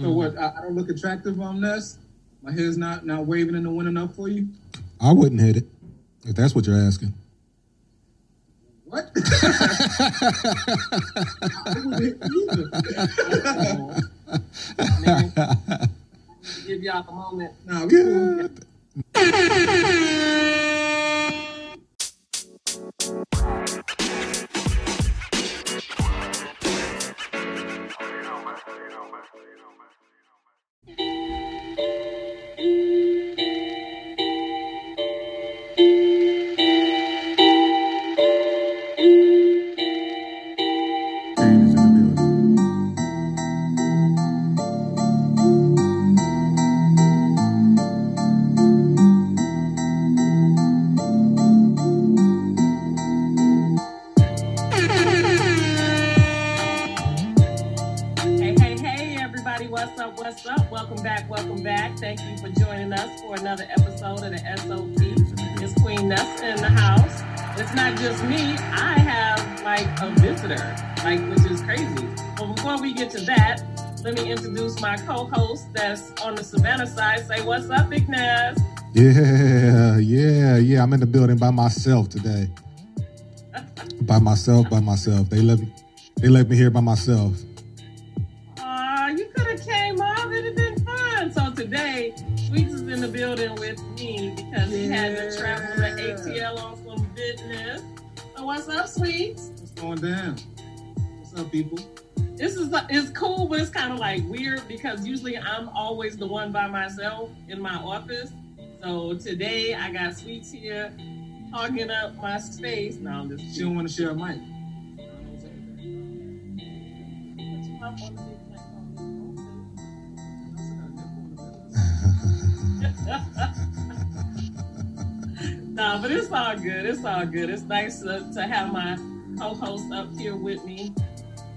So what? Mm-hmm. I, I don't look attractive on this. My hair's not not waving in the wind enough for you. I wouldn't hit it if that's what you're asking. What? I wouldn't hit either. Give y'all a moment. Nah, we cool. me introduce my co-host that's on the Savannah side. Say what's up, Big Ness. Yeah, yeah, yeah. I'm in the building by myself today. by myself, by myself. They let me, they let me here by myself. Aw, you could have came up. It'd have been fun. So today, Sweets is in the building with me because he had to travel to ATL on some business. So what's up, Sweets? What's going down? What's up, people? This is it's cool, but it's kind of like weird because usually I'm always the one by myself in my office. So today I got Sweets here hogging up my space. No, I'm just She don't want to share a mic. nah, but it's all good. It's all good. It's nice to, to have my co-host up here with me.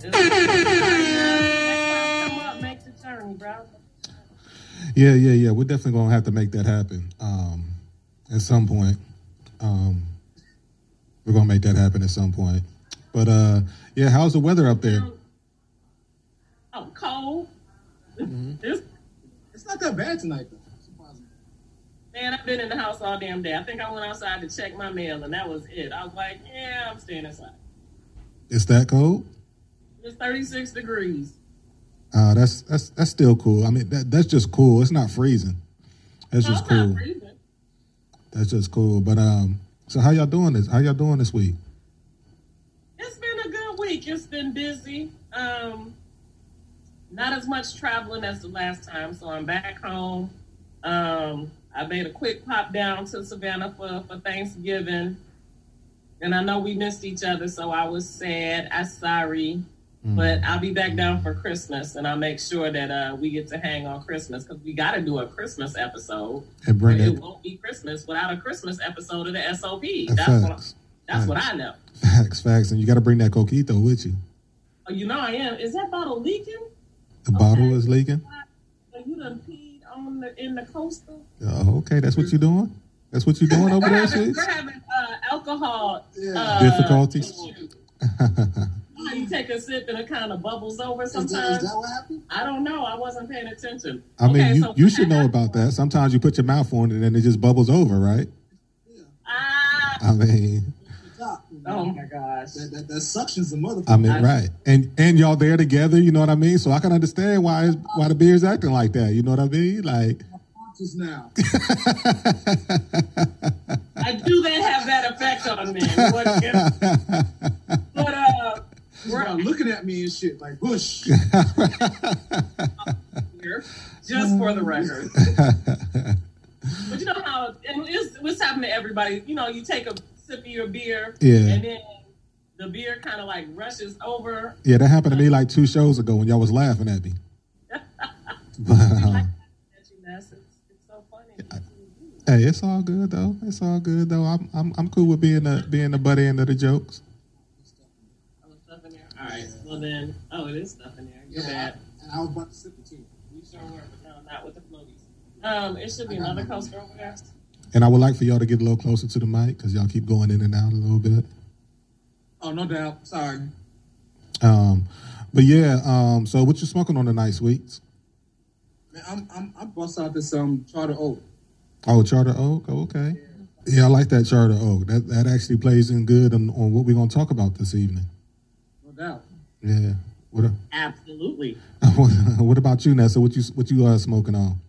It's- Next time, come up, make the journey, bro. Yeah, yeah, yeah. We're definitely gonna have to make that happen um, at some point. Um, we're gonna make that happen at some point. But uh, yeah, how's the weather up there? Oh, cold. Mm-hmm. It's, It's not that bad tonight, though. Surprisingly. man, I've been in the house all damn day. I think I went outside to check my mail, and that was it. I was like, yeah, I'm staying inside. It's that cold? It's 36 degrees. Uh, that's that's that's still cool. I mean, that, that's just cool. It's not freezing. That's No, just cool. That's just cool. But um, so how y'all doing this? How y'all doing this week? It's been a good week. It's been busy. Um, not as much traveling as the last time, so I'm back home. Um, I made a quick pop down to Savannah for, for Thanksgiving. And I know we missed each other, so I was sad. I'm sorry. But I'll be back down for Christmas, and I'll make sure that uh, we get to hang on Christmas because we got to do a Christmas episode. And bring it it won't be Christmas without a Christmas episode of the SOP. uh, That's what, facts, that's what I know. facts, facts, and you got to bring that coquito with you. Oh, you know I am. Is that bottle leaking? The bottle is leaking. You done peed on the in the coaster? Oh, okay, that's what you're doing. That's what you're doing over there, we're having uh, alcohol Yeah. uh, Difficulties? issue. How you take a sip and it kind of bubbles over sometimes. Is that, is sometimes. that what happened? I don't know. I wasn't paying attention. I mean, Okay, you, so you should know about that. Sometimes you put your mouth on it and it just bubbles over, right? Ah, I mean, oh my gosh. That, that, that suctions the motherfucker. I mean, right? And and y'all there together, you know what I mean? So I can understand why his, why the beer's acting like that. You know what I mean? Like, Just now. I do that have that effect on me. But, but uh, She's we're about looking at me and shit like Bush. just for the record. But you know how and it's, it's happened to everybody. You know, you take a sip of your beer, Yeah. and then the beer kind of like rushes over. yeah, that happened to me like two shows ago when y'all was laughing at me. But Like, it's, it's so funny. hey, it's all good though. It's all good though. I'm I'm I'm cool with being the being the butt end of the jokes. Oh, it's stuff in there. All right. Well then, oh, it is stuff in there. You're Yeah, bad. And I was about to sip it too. You sure were, but no, not with the floaties. Um, it should be another coaster over there. And I would like for y'all to get a little closer to the mic because y'all keep going in and out a little bit. Oh, no doubt. Sorry. Um, but yeah, um, so what you smoking on tonight, sweets? Man, I'm I'm I bust out this um Charter Oak. Oh, Charter Oak. Oh, okay. Yeah, I like that Charter Oak. That that actually plays in good on, on what we're gonna talk about this evening. Yeah. What a- Absolutely. what about you, Nessa? What you what you uh smoking on?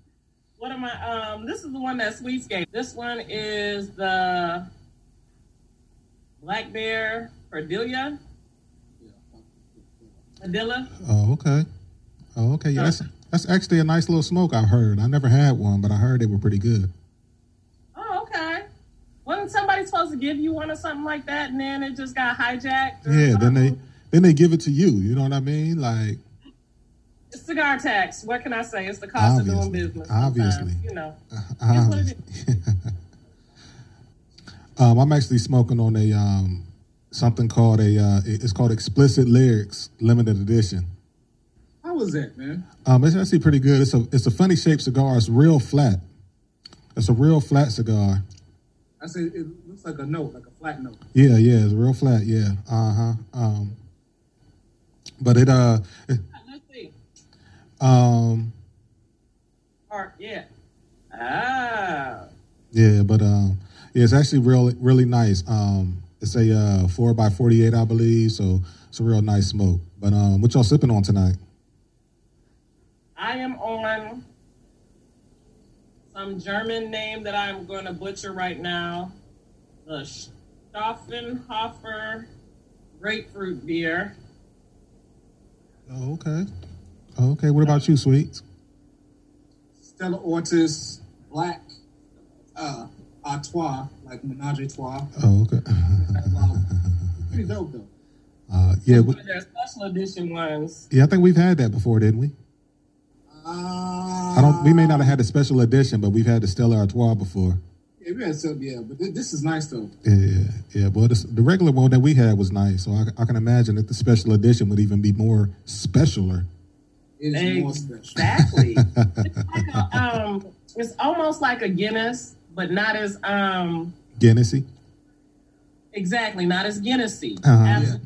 What am I? Um, this is the one that Sweetscape. This one is the Black Bear Perdilia. Padilla. Oh, okay. Oh, okay. Yeah, that's that's actually a nice little smoke. I heard. I never had one, but I heard they were pretty good. Oh, okay. Wasn't somebody supposed to give you one or something like that, and then it just got hijacked? Yeah. Then they? Then they give it to you. You know what I mean? Like It's cigar tax. What can I say? It's the cost of doing business. sometimes, Obviously. you know. um, um, I'm actually smoking on a um something called a uh, it's called explicit lyrics limited edition. How was that, man? Um, it's actually pretty good. It's a it's a funny shaped cigar. It's real flat. It's a real flat cigar. I said it looks like a note, like a flat note. Yeah, yeah, it's real flat. Yeah, uh huh. Um, but it uh, it, Let's see. um, Or, yeah. Ah. yeah, but um, yeah, it's actually really really nice. Um, it's a uh four by forty eight, I believe. So it's a real nice smoke. But um, what y'all sipping on tonight? I am on some German name that I'm going to butcher right now. The Staufenhofer grapefruit beer. Oh, okay. Oh, okay. What about you, sweets? Stella Ortiz, black, uh, Artois, like Menage a Trois. Oh, okay. Pretty dope though. uh, yeah, we, One special edition ones. yeah. I think we've had that before, didn't we? Uh, I don't. We may not have had a special edition, but we've had the Stella Artois before. Yeah, we had yeah, but thi- this is nice though. Yeah, yeah, yeah. But this, the regular one that we had was nice, so I, I can imagine that the special edition would even be more specialer. It is more special. Exactly. it's, like a, um, it's almost like a Guinness, but not as um Guinnessy. exactly not as Guinnessy. Uh-huh. Abs-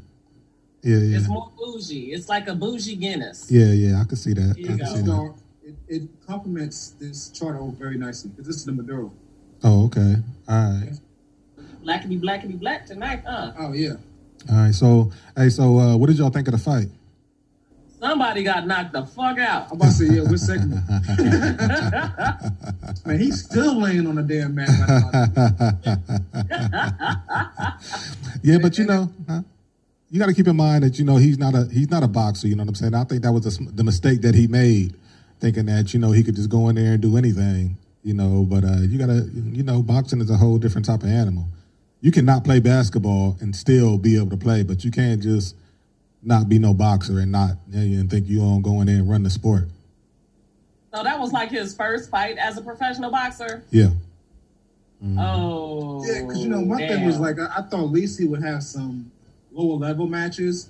Yeah, yeah, It's more bougie. It's like a bougie Guinness. yeah, yeah. I can see that. Here you I can go. see that. It, it complements this charter very nicely because this is the Maduro. Oh, okay. All right. Blackity blackity black and be black tonight, huh? Oh yeah, All right. So, hey, so uh, what did y'all think of the fight? Somebody got knocked the fuck out. I'm about to say yeah. we're second. Man, he's still laying on the damn mat. Yeah, but you know, huh? you got to keep in mind that you know he's not a he's not a boxer. You know what I'm saying? I think that was the, the mistake that he made, thinking that you know he could just go in there and do anything. You know, but uh, you gotta you know boxing is a whole different type of animal. You cannot play basketball and still be able to play, but you can't just not be no boxer and not and think you gonna in and run the sport. So that was like his first fight as a professional boxer. Yeah, Oh, Yeah, because you know one thing was like I, I thought Lacey would have some lower level matches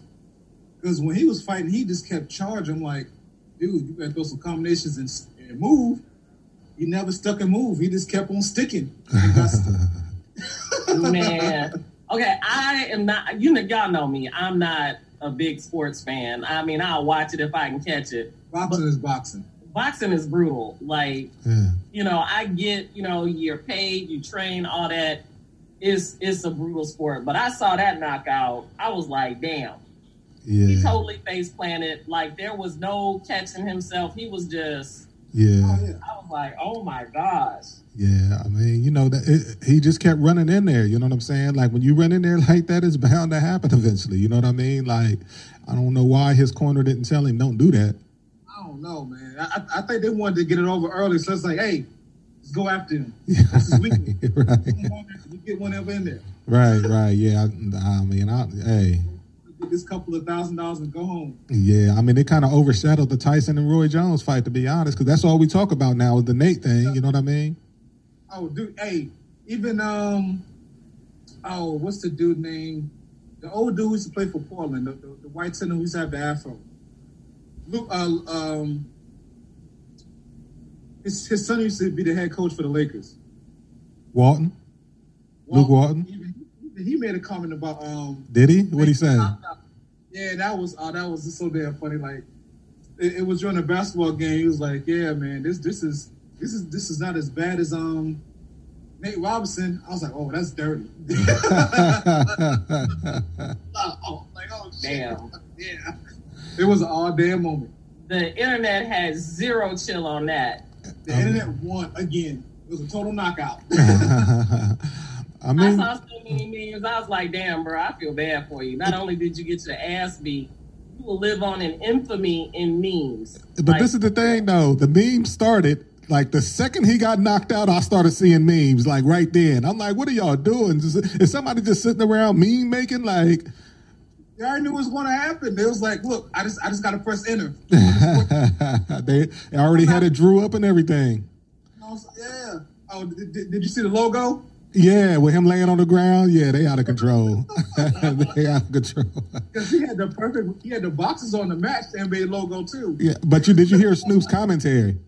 because when he was fighting, he just kept charging. I'm like, dude, you gotta throw some combinations and, and move. He never stuck and move. He just kept on sticking. And got st- man. Okay, I am not. You know, y'all know me. I'm not a big sports fan. I mean, I'll watch it if I can catch it. boxing is boxing. Boxing is brutal. Like, yeah, you know, I get, you know, you're paid, you train, all that. It's it's a brutal sport. But I saw that knockout. I was like, damn. He totally face planted. Like there was no catching himself. He was just. Yeah. Yeah. I was like, oh my gosh. Yeah, I mean, you know that it, he just kept running in there. You know what I'm saying? Like when you run in there like that, it's bound to happen eventually. You know what I mean? Like I don't know why his corner didn't tell him don't do that. I don't know, man. I, I I think they wanted to get it over early, so it's like, hey, let's go after him. Yeah. This is weekend. right, We get in there. right, right. Yeah, I, I mean, I, hey, Get this couple of thousand dollars and go home. yeah. I mean, it kind of overshadowed the Tyson and Roy Jones fight, to be honest, because that's all we talk about now is the Nate thing. You know what I mean? Oh, dude, hey, even um, oh, what's the dude name? The old dude who used to play for Portland, the, the, the white center who used to have the afro. Luke, uh, um, his his son used to be the head coach for the Lakers. Walton, Luke Walton? Even he made a comment about um. did he? What he say? Yeah, that was uh, that was just so damn funny. Like it, it was during a basketball game. He was like, "Yeah, man, this this is this is this is not as bad as um Nate Robinson." I was like, "Oh, that's dirty." oh, like, oh, shit. Damn. Yeah, it was an all damn moment. The internet has zero chill on that. The internet won again. It was a total knockout. I I saw so many memes. I was like, damn, bro, I feel bad for you. Not only did you get your ass beat, you will live on in infamy in memes. but Like, this is the thing, though. The meme started like the second he got knocked out. I started seeing memes like right then. I'm like, what are y'all doing? Is, is somebody just sitting around meme making? Like, They already knew what was going to happen. It was like, "Look, I just I just got to press enter." they they already had it drew up and everything. I was like, yeah. Oh, did, did, did you see the logo? Yeah, with him laying on the ground, yeah, they out of control. they out of control. Because he had the perfect, he had the boxes on the match, the NBA logo too. Yeah, but you did you hear Snoop's commentary?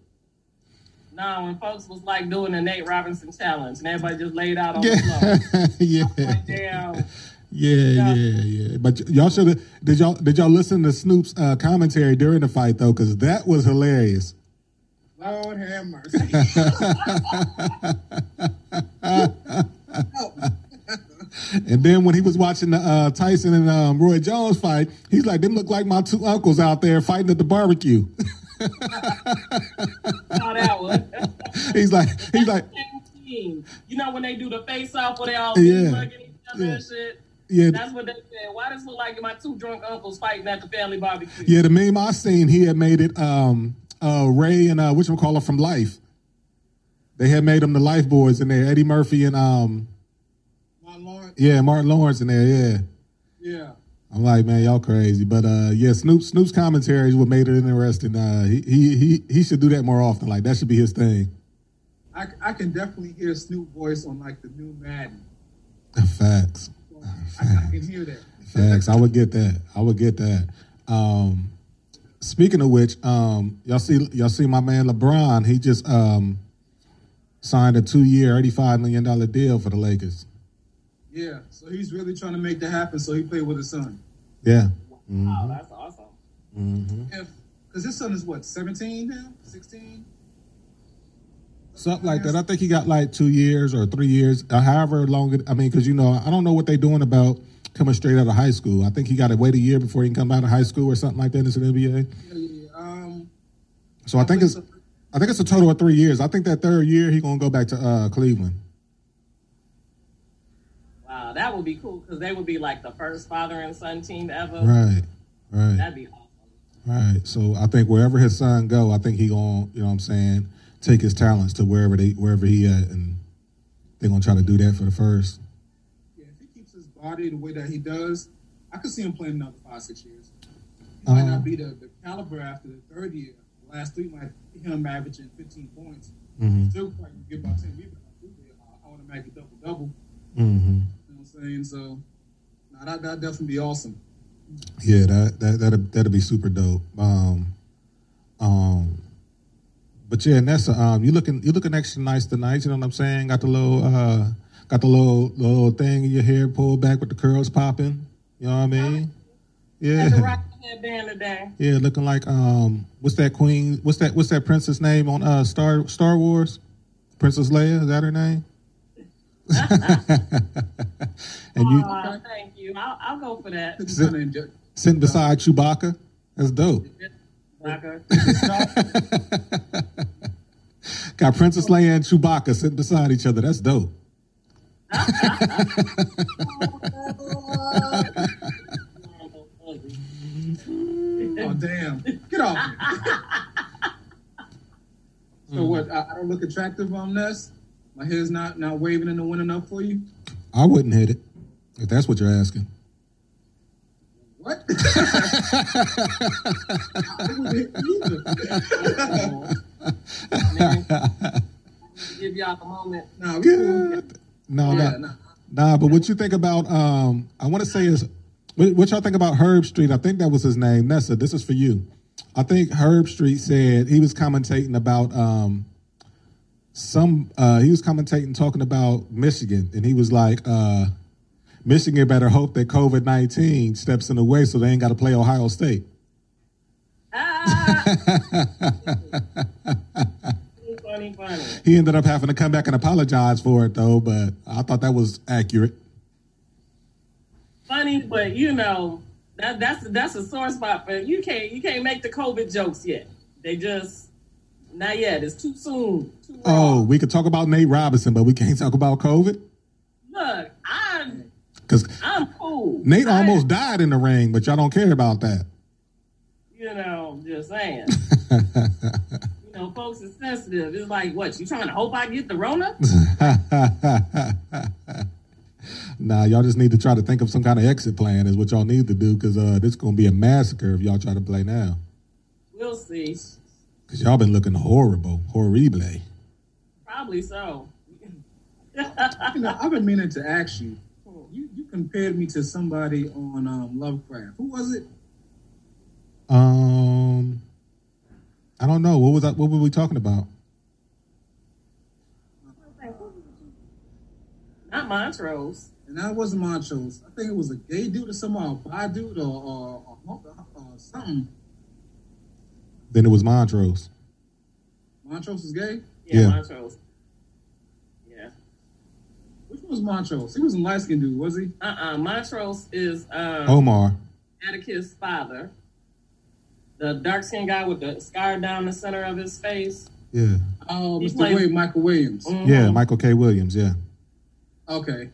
no, when folks was like doing the Nate Robinson challenge and everybody just laid out on the floor. Yeah, yeah, Like, damn. yeah, yeah, yeah. But y- y'all should have. Did y'all did y'all listen to Snoop's uh, commentary during the fight though? Because that was hilarious. Lord have mercy. And then when he was watching the uh, Tyson and um, Roy Jones fight, he's like, "Them look like my two uncles out there fighting at the barbecue." Saw that one. he's like, he's like. You know when they do the face off where they all Yeah. be mugging each other Yeah. and shit? yeah, That's what they said. Why does it look like my two drunk uncles fighting at the family barbecue? yeah. The meme I seen, he had made it. Um, uh, Ray and uh, which one call her from Life. They had made them the Life boys in there. Eddie Murphy and um, My Lord. yeah, Martin Lawrence in there. Yeah. Yeah. I'm like, man, y'all crazy. But uh yeah, Snoop Snoop's commentary is what made it interesting. Uh he he he should do that more often. Like that should be his thing. I, I can definitely hear Snoop voice on like the new Madden. Facts. I, I can hear that. Facts. I would get that. I would get that. Um speaking of which, um y'all see y'all see my man LeBron, he just um signed a two year, eighty five million dollar deal for the Lakers. Yeah. So he's really trying to make that happen. So he played with his son. Yeah. Wow, that's awesome. Mm-hmm. If because his son is what 17 now, 16. Something like that. I think he got like two years or three years, or however long. It, I mean, because you know, I don't know what they're doing about coming straight out of high school. I think he got to wait a year before he can come out of high school or something like that in the NBA. Yeah, yeah, yeah. Um, So I think it's, I think it's a total of three years. I think that third year he gonna go back to uh, Cleveland. Wow, that would be cool because they would be like the first father and son team ever. Right, right, That'd be awesome. right. So I think wherever his son go, I think he gonna, you know, what I'm saying, take his talents to wherever they, wherever he at, and they're gonna try to do that for the first. yeah, if he keeps his body the way that he does, I could see him playing another five, six years. He might Um, not be the, the caliber after the third year. The last three might be him averaging 15 points. Mm-hmm. Still probably get about 10 rebounds. I want to make a double double. Mm-hmm. You know what I'm saying? So, nah, that that definitely be awesome. Yeah, that that that'd, that'd be super dope. Um, um, but yeah, Nessa, um, you looking you looking extra nice tonight. You know what I'm saying? Got the little uh, got the little little thing in your hair pulled back with the curls popping. You know what I mean? Yeah. Had the Yeah, rock headband today. yeah, looking like um, what's that queen? What's that? What's that princess name on uh Star Star Wars? Princess Leia is that her name? and you Aw, thank you. I'll, I'll go for that. Sit- sitting beside Chewbacca. That's dope. Rocker. Got Princess Leia and Chewbacca sitting beside each other. That's dope. Oh damn! Get off me. so hmm. what? I, I don't look attractive on this. My hair's not not waving in the wind enough for you. I wouldn't hit it if that's what you're asking. What? I wouldn't hit either. Give y'all a moment. nah, we. Good. No, Yeah, no, nah. nah. But what you think about? Um, I want to say is what, what y'all think about Herbstreit? I think that was his name. Nessa, this is for you. I think Herbstreit said he was commentating about um, some. Uh, he was commentating talking about Michigan, and he was like, uh, "Michigan better hope that COVID nineteen steps in the way so they ain't got to play Ohio State." Ah, funny, funny. he ended up having to come back and apologize for it though, but I thought that was accurate. Funny, but you know that that's that's a sore spot. But you can't you can't make the COVID jokes yet. They just not yet. It's too soon. Too Oh, we could talk about Nate Robinson, but we can't talk about COVID look, I'm because I'm cool. Nate I- almost died in the ring, but y'all don't care about that. you know, just saying. you folks is sensitive. It's like, what you trying to hope I get the Rona? nah, y'all just need to try to think of some kind of exit plan. Is what y'all need to do because uh, this is gonna be a massacre if y'all try to play now. We'll see. Because y'all been looking horrible, horrible. Probably so. You know, I've been meaning to ask you. You, you compared me to somebody on um, Lovecraft. Who was it? Um, I don't know. What was that? What were we talking about? Not Montrose. And that wasn't Montrose. I think it was a gay dude or some or a bi dude, or, or, or, or something. Then it was Montrose. Montrose is gay. Yeah, Yeah. Montrose. Yeah. Which one was Montrose? He was a light skinned dude, was he? Uh-uh. Montrose is um, Omar. Atticus' father. The dark-skinned guy with the scar down the center of his face. Yeah. Oh, He Mr. played- Wade, Michael Williams. Mhm. Yeah. Michael K. Williams. Yeah. Okay.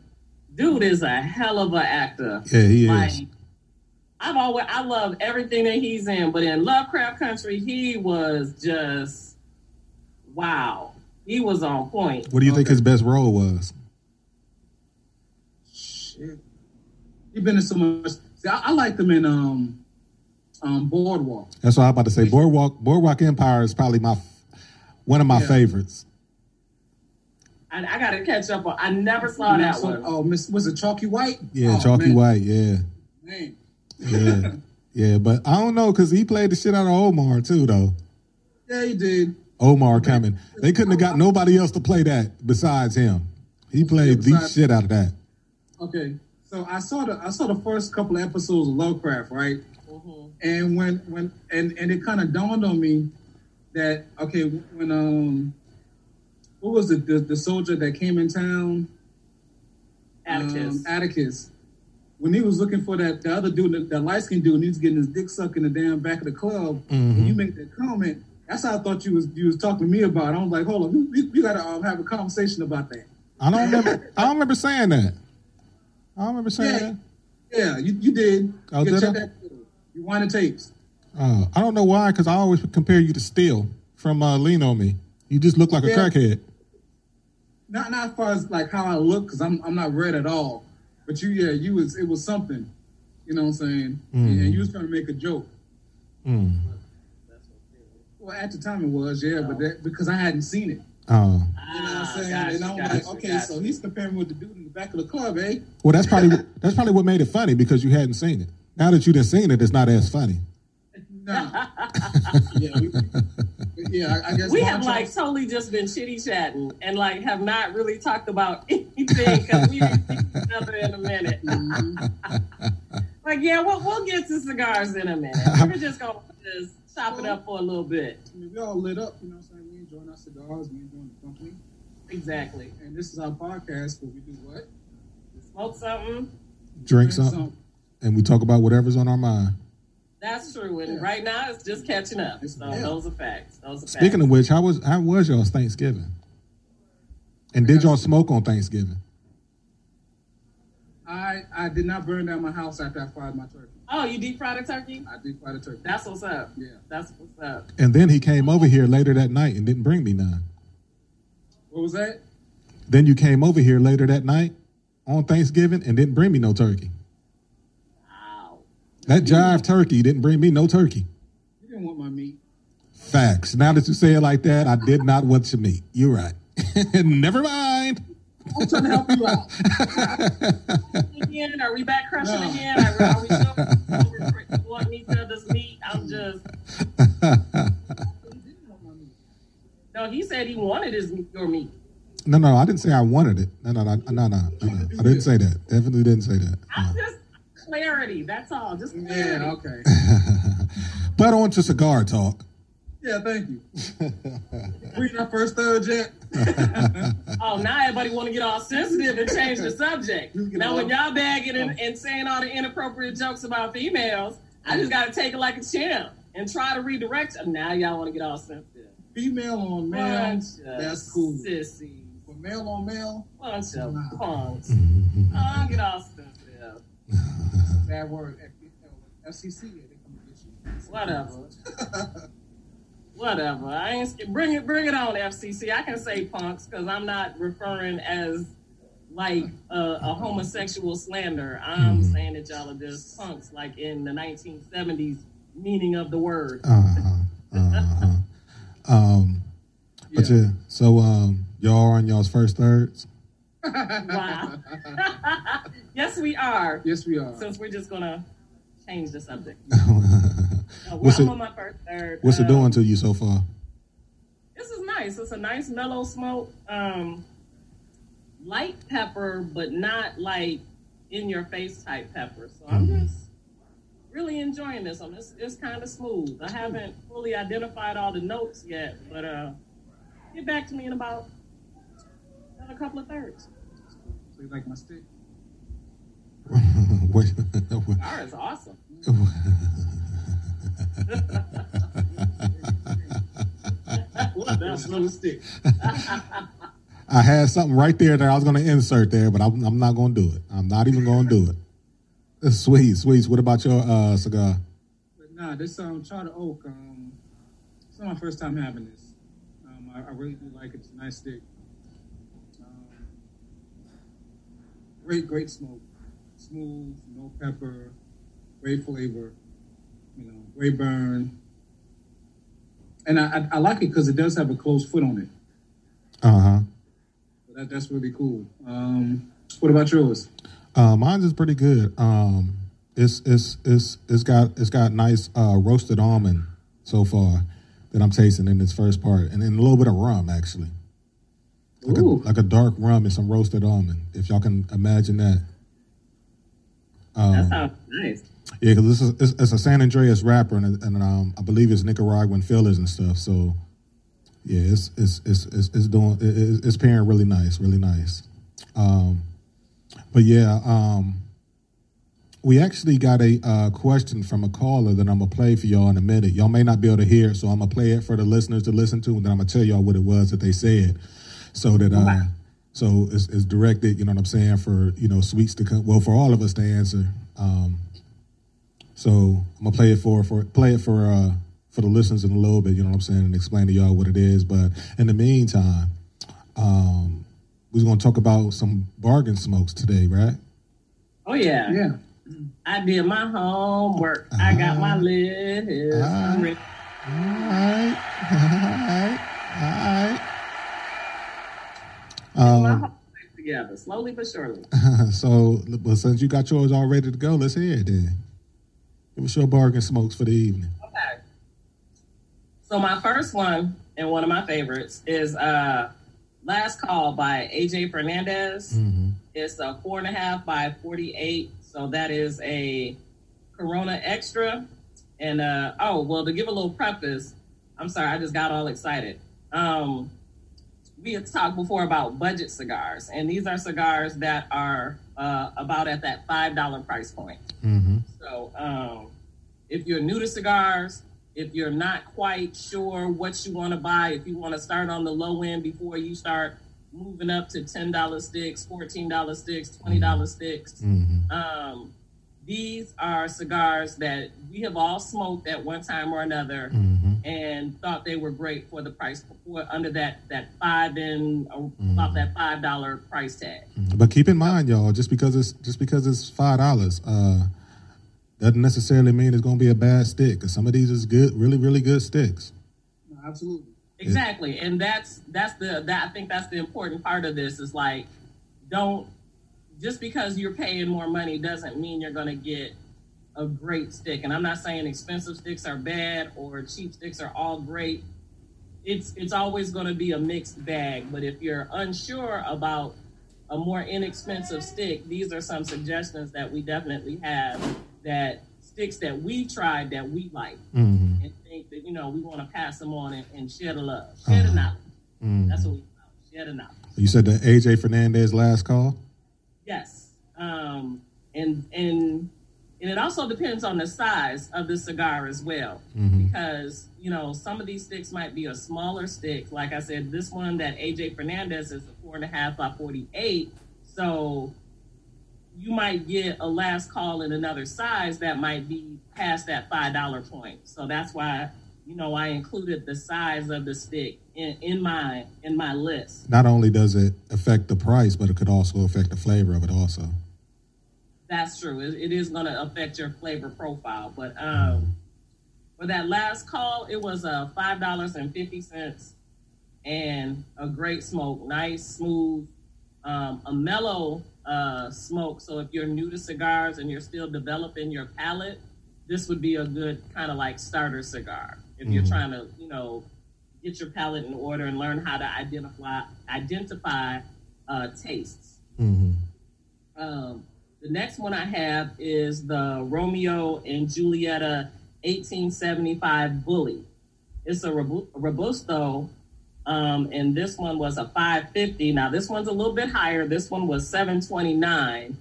Dude is a hell of an actor. Yeah, he is. I've always I love everything that he's in, but in Lovecraft Country, he was just wow. He was on point. What do you think his best role was? Shit. He been in so much. See, I, I liked him in um, um, Boardwalk. That's what I'm about to say. Boardwalk Boardwalk Empire is probably my one of my Yeah. favorites. I, I got to catch up on. I never saw that So- one. Oh, Miss, was it Chalky White? Yeah, oh, Chalky man. White. Yeah, Man. yeah, yeah. But I don't know because he played the shit out of Omar too, though. Yeah, he did. Omar coming. They couldn't have got nobody else to play that besides him. He played the shit out of that. Okay, so I saw the I saw the first couple of episodes of Lovecraft, right? Mhm. And when when and and it kind of dawned on me that okay, when um, what was it? The, the soldier that came in town, Atticus. um, Atticus. When he was looking for that the other dude, that, that light skinned dude, and he was getting his dick sucked in the damn back of the club. Mhm. When you make that comment, that's how I thought you was you was talking to me about. I was like, hold on, we, we, we gotta um, have a conversation about that. I don't remember. I don't remember saying that. I don't remember saying Yeah. that. Yeah, you, you did. Oh, you can did check I? that. You want the tapes? Uh, I don't know why, because I always compare you to Steel from uh, Lean on Me. You just look like a crackhead. Not not as far as like how I look, because I'm I'm not red at all. But you, yeah, you was it was something. You know what I'm saying? Mm. And you was trying to make a joke. Mm. Well, at the time it was, yeah, but that, because I hadn't seen it. Uh, You know what Ah, I'm saying? gotcha, and I'm gotcha, like, okay, gotcha. so he's comparing with the dude in the back of the club, eh? well, that's probably that's probably what made it funny because you hadn't seen it. Now that you done seen it, it's not as funny. Nah. yeah, we, yeah. I, I guess we have Montrose- like totally just been chitty chatting and like have not really talked about anything because we didn't see each other in a minute. Mhm. Like, yeah, we'll, we'll get to cigars in a minute. We're just gonna just chop it up for a little bit. I mean, we all lit up. You know what I'm saying? We enjoying our cigars. We enjoying the company. Exactly. And this is our podcast where we do what? Smoke something. Drink Drink something, and we talk about whatever's on our mind. That's true. And Yeah. right now it's just catching up. So yeah. those are facts. Those are Speaking facts. of which, how was how was y'all's Thanksgiving? And did y'all smoke on Thanksgiving? I I did not burn down my house after I fried my turkey. oh, you deep fried a turkey? I did fry the turkey. That's what's up. yeah. That's what's up. And then he came over here later that night and didn't bring me none. What was that? Then you came over here later that night on Thanksgiving and didn't bring me no turkey. That jive turkey didn't bring me no turkey. You didn't want my meat. Facts. Now that you say it like that, I did not want your meat. You're right. Never mind. I'm trying to help you out. Again, are we back crushing No. again? Are, are we still wanting each other's meat? I'm just. You didn't want my meat. No, he said he wanted his your meat. No, no, I didn't say I wanted it. No, no, no, no, no, no. no. I didn't say that. Definitely didn't say that. I'm just clarity. That's all. Just clarity. Yeah, okay. but on to cigar talk. Yeah, thank you. Reading our first third yet? oh, now everybody want to get all sensitive and change the subject. Now, when y'all bagging and, oh. and saying all the inappropriate jokes about females, I just got to take it like a champ and try to redirect them. Now y'all want to get all sensitive. Female on male, that's cool. Sissy. But male on male, bunch of nah. punks. oh, get all sensitive. Bad word. FCC. Whatever. Whatever. I ain't bring it. Bring it on, FCC. I can say punks because I'm not referring as like a, a homosexual slander. I'm mm-hmm. saying that y'all are just punks, like in the 1970s meaning of the word. Uh-huh. Uh-huh. um, but yeah. yeah, so um, y'all on y'all's first thirds. Wow. yes, we are. Yes, we are. Since we're just gonna change the subject. uh, what's it, on my first third. What's it doing to you so far? This is nice. It's a nice mellow smoke. Um, light pepper, but not like in your face type pepper. So I'm mm-hmm. just really enjoying this one. It's, it's kind of smooth. I haven't fully identified all the notes yet, but uh, get back to me in about a couple of thirds. So you like my stick? Wait, is awesome. stick. I had something right there that I was going to insert there, but I'm, I'm not going to do it. I'm not even going to do it. Sweet, sweet. What about your uh, cigar? But nah, this um Charter Oak. Um, it's not my first time having this. Um, I, I really do like it. It's a nice stick. Great, great smoke. Smooth, no pepper, great flavor. You know, great burn. And I, I, I like it because it does have a closed foot on it. Uh huh. That, that's really cool. Um, what about yours? Uh, mine's is pretty good. Um, it's it's it's it's got it's got nice uh, roasted almond so far that I'm tasting in this first part, and then a little bit of rum actually, like a, like a dark rum and some roasted almond. If y'all can imagine that. Um, that sounds nice. Yeah, because this is it's, it's, a San Andrés wrapper, and, and um, I believe it's Nicaraguan fillers and stuff. So yeah, it's it's it's it's, it's doing it's, it's pairing really nice, really nice. Um, but yeah, um, we actually got a uh, question from a caller that I'm gonna play for y'all in a minute. Y'all may not be able to hear, so I'm gonna play it for the listeners to listen to, and then I'm gonna tell y'all what it was that they said, so that uh, so it's, it's, directed. You know what I'm saying for you know sweets to come. Well, for all of us to answer. Um, so I'm gonna play it for for play it for uh, for the listeners in a little bit, you know what I'm saying, and explain to y'all what it is. But in the meantime, um, we're going to talk about some bargain smokes today, right? Oh, yeah. Yeah. I did my homework. Uh, I got my list. All right. All right. All right. All right. Um, together, slowly but surely. so, well, since you got yours all ready to go, let's hear it then. Give us your bargain smokes for the evening. Okay. So my first one and one of my favorites is uh, Last Call by AJ Fernandez. Mm-hmm. It's a four and a half by 48. So that is a Corona Extra. And uh, oh, well, to give a little preface, I'm sorry, I just got all excited. Um, we had talked before about budget cigars, and these are cigars that are uh, about at that $5 price point. Mm-hmm. So um, if you're new to cigars, if you're not quite sure what you want to buy, if you want to start on the low end before you start moving up to ten dollar sticks, fourteen dollar sticks, twenty dollar sticks. Mm-hmm. Um, these are cigars that we have all smoked at one time or another, mm-hmm. and thought they were great for the price before under that that five and uh, mm-hmm. about that five dollar price tag. Mm-hmm. But keep in mind, y'all, just because it's just because it's five dollars. Uh, doesn't necessarily mean it's going to be a bad stick. Because some of these is good, really, really good sticks. Absolutely. Exactly, and that's that's the that I think that's the important part of this is like, don't just because you're paying more money doesn't mean you're going to get a great stick. And I'm not saying expensive sticks are bad or cheap sticks are all great. It's it's always going to be a mixed bag. But if you're unsure about a more inexpensive stick, these are some suggestions that we definitely have that sticks that we tried that we like Mm-hmm. and think that you know we want to pass them on and, and share the love, share the Uh-huh. knowledge. Mm-hmm. That's what we. Share the knowledge. You said the AJ Fernandez last call. Yes. Um, and and and it also depends on the size of the cigar as well, Mm-hmm. because you know some of these sticks might be a smaller stick. Like I said, this one that AJ Fernandez is a four and a half by forty eight. So you might get a last call in another size that might be past that five dollar point. So that's why you know I included the size of the stick in, in my in my list. Not only does it affect the price, but it could also affect the flavor of it. Also. That's true. It, it is going to affect your flavor profile. But um, for that last call, it was uh, five dollars and fifty cents, and a great smoke, nice, smooth, um, a mellow uh, smoke. So if you're new to cigars and you're still developing your palate, this would be a good kind of like starter cigar. If you're Mhm. trying to, you know, get your palate in order and learn how to identify identify uh, tastes. Mm-hmm. Um, the next one I have is the Romeo and Julieta 1875 Bully. It's a Robusto, um, and this one was a 550. Now this one's a little bit higher. This one was 729,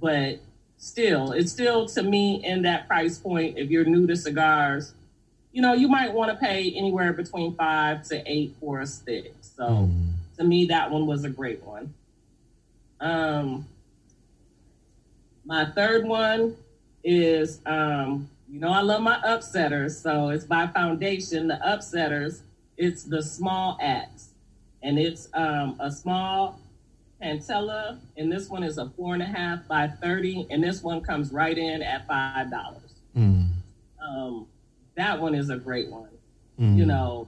but still, it's still to me in that price point. If you're new to cigars, you know you might want to pay anywhere between five to eight for a stick. So Mm-hmm. to me, that one was a great one. Um, my third one is, um, you know, I love my upsetters, so it's by Foundation. The upsetters, it's the small axe, and it's um, a small Pantella, and this one is a four and a half by thirty, and this one comes right in at five dollars. Mm-hmm. Um, that one is a great one Mm-hmm. you know,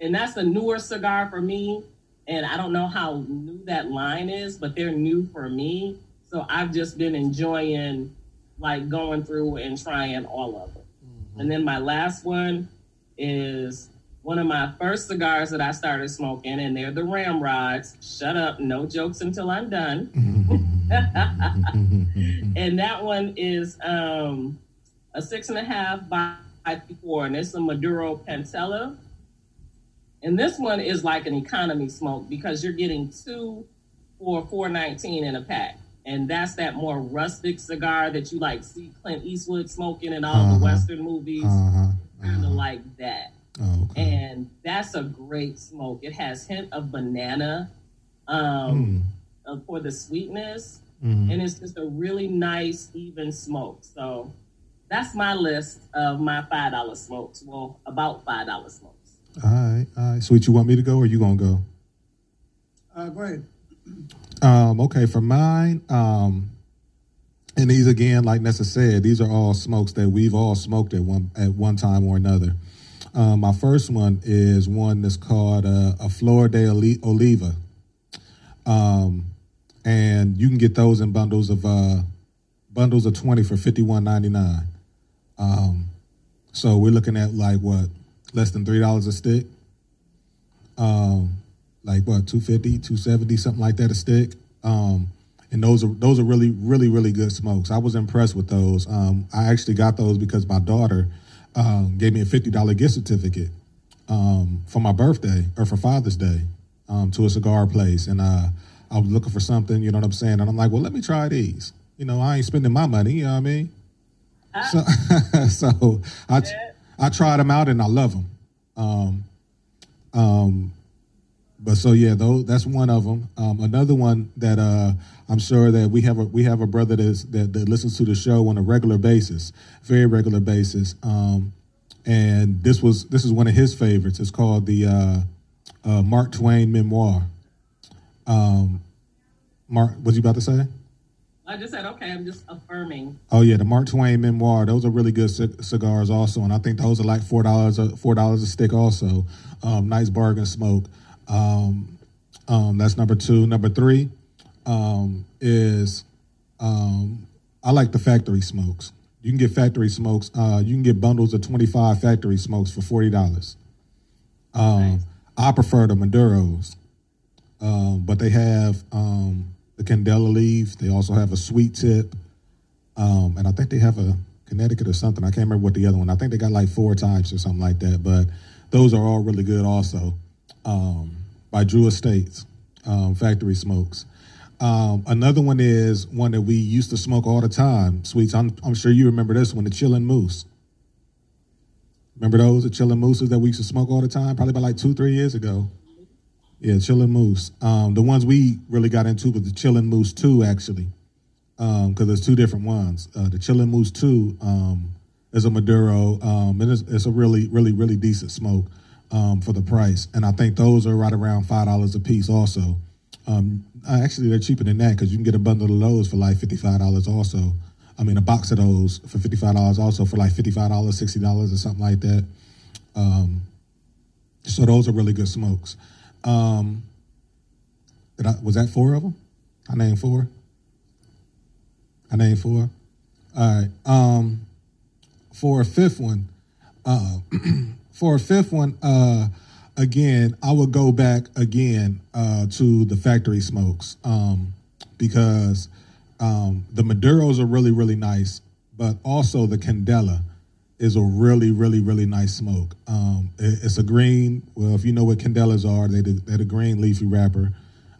and that's a newer cigar for me. And I don't know how new that line is, but they're new for me. So I've just been enjoying like going through and trying all of them. And then my last one is one of my first cigars that I started smoking, and they're the Ramrods. Shut up, no jokes until I'm done. Mm-hmm. And that one is um, a six and a half by four, and it's a Maduro Pantella. And this one is like an economy smoke because you're getting two for four nineteen in a pack, and that's that more rustic cigar that you like see Clint Eastwood smoking in all Uh-huh. the Western movies, uh-huh. kind of uh-huh. like that. Oh, okay. And that's a great smoke. It has hint of banana um, uh, for the sweetness Mm-hmm. and it's just a really nice even smoke. So that's my list of my five dollar smokes. Well, about five dollar smokes. All right, all right. Sweet, you want me to go or you gonna go? Uh, go ahead. Um, okay, for mine, um, and these again, like Nessa said, these are all smokes that we've all smoked at one at one time or another. Um, my first one is one that's called uh, a Flor de Oli- Oliva, um, and you can get those in bundles of uh, bundles of twenty for fifty one ninety nine. Um, so we're looking at like what less than three dollars a stick. Um, like what 250 270 something like that a stick? Um and those are those are really really really good smokes. I was impressed with those. Um i actually got those because my daughter um gave me a $50 gift certificate um for my birthday or for father's day um to a cigar place. And uh i was looking for something you know what i'm saying? And i'm like well let me try these. You know i ain't spending my money you know what i mean? So so i i tried them out and i love them um um but so yeah, those that's one of them. Um, another one that uh, I'm sure that we have a we have a brother that that listens to the show on a regular basis, very regular basis. Um, and this was this is one of his favorites. It's called the uh, uh, Mark Twain Memoir. Um, Mark, what you about to say? I just said okay. I'm just affirming. Oh yeah, the Mark Twain Memoir. Those are really good c- cigars also, and I think those are like four dollars a four dollars a stick also. Um, nice bargain smoke. Um, um, that's number two. Number three um, is um, I like the factory smokes. You can get factory smokes. Uh, you can get bundles of twenty five factory smokes for forty dollars. Um, Nice. I prefer the Maduros, um, but they have um, the Candela leaves. They also have a sweet tip. Um, and I think they have a Connecticut or something. I can't remember what the other one. I think they got like four types or something like that. But those are all really good also. Um, by Drew Estates, um, Factory Smokes. Um, another one is one that we used to smoke all the time. Sweets. I'm, I'm sure you remember this one, the Chillin' Moose. Remember those, the Chillin' Mooses that we used to smoke all the time? Probably about like two, three years ago. Yeah, Chillin' Moose. Um, the ones we really got into was the Chillin' Moose 2, actually, because um, there's two different ones. Uh, the Chillin' Moose 2 um, is a Maduro, and it's, it's, a really, really, really decent smoke um, for the price. And I think those are right around $5 a piece also. Um, actually, they're cheaper than that because you can get a bundle of those for like $55 also. I mean, a box of those for $55 also for like $55, $60 or something like that. so those are really good smokes. Um, did I, was that four of them? I named four. I named four. All right. Um, for a fifth one, uh, for a fifth one, uh, again, I would go back again uh, to the factory smokes um, because um, the Maduros are really, really nice, but also the Candela is a really, really, really nice smoke. Um, it, it's a green. Well, if you know what candelas are, they they're the green leafy wrapper.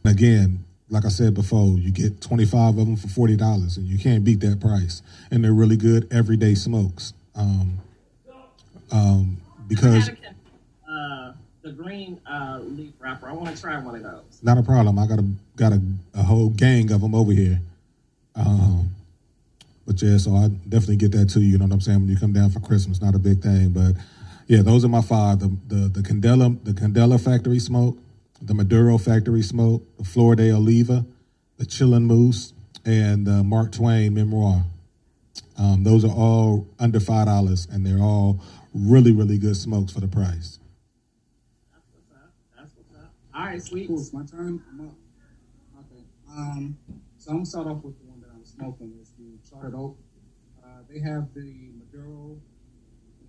And again, like I said before, you get 25 of them for forty dollars, and you can't beat that price. And they're really good everyday smokes. Um, um, because uh, the green uh, leaf wrapper, I want to try one of those. Not a problem. I got a got a, a whole gang of them over here. Um, but yeah, so I definitely get that to you. You know what I'm saying? When you come down for Christmas, not a big thing, but yeah, those are my five: the the the Candela, the Candela Factory Smoke, the Maduro Factory Smoke, the Flor de Oliva, the Chillin' Moose, and the Mark Twain Memoir. Um, those are all under five dollars, and they're all really, really good smokes for the price. That's what's up. That's what's up. All right, sweet. Cool. It's my turn. I'm up. Okay. Um, so I'm gonna start off with the one that I'm smoking. It's the Chartered Oak. Uh, they have the Maduro.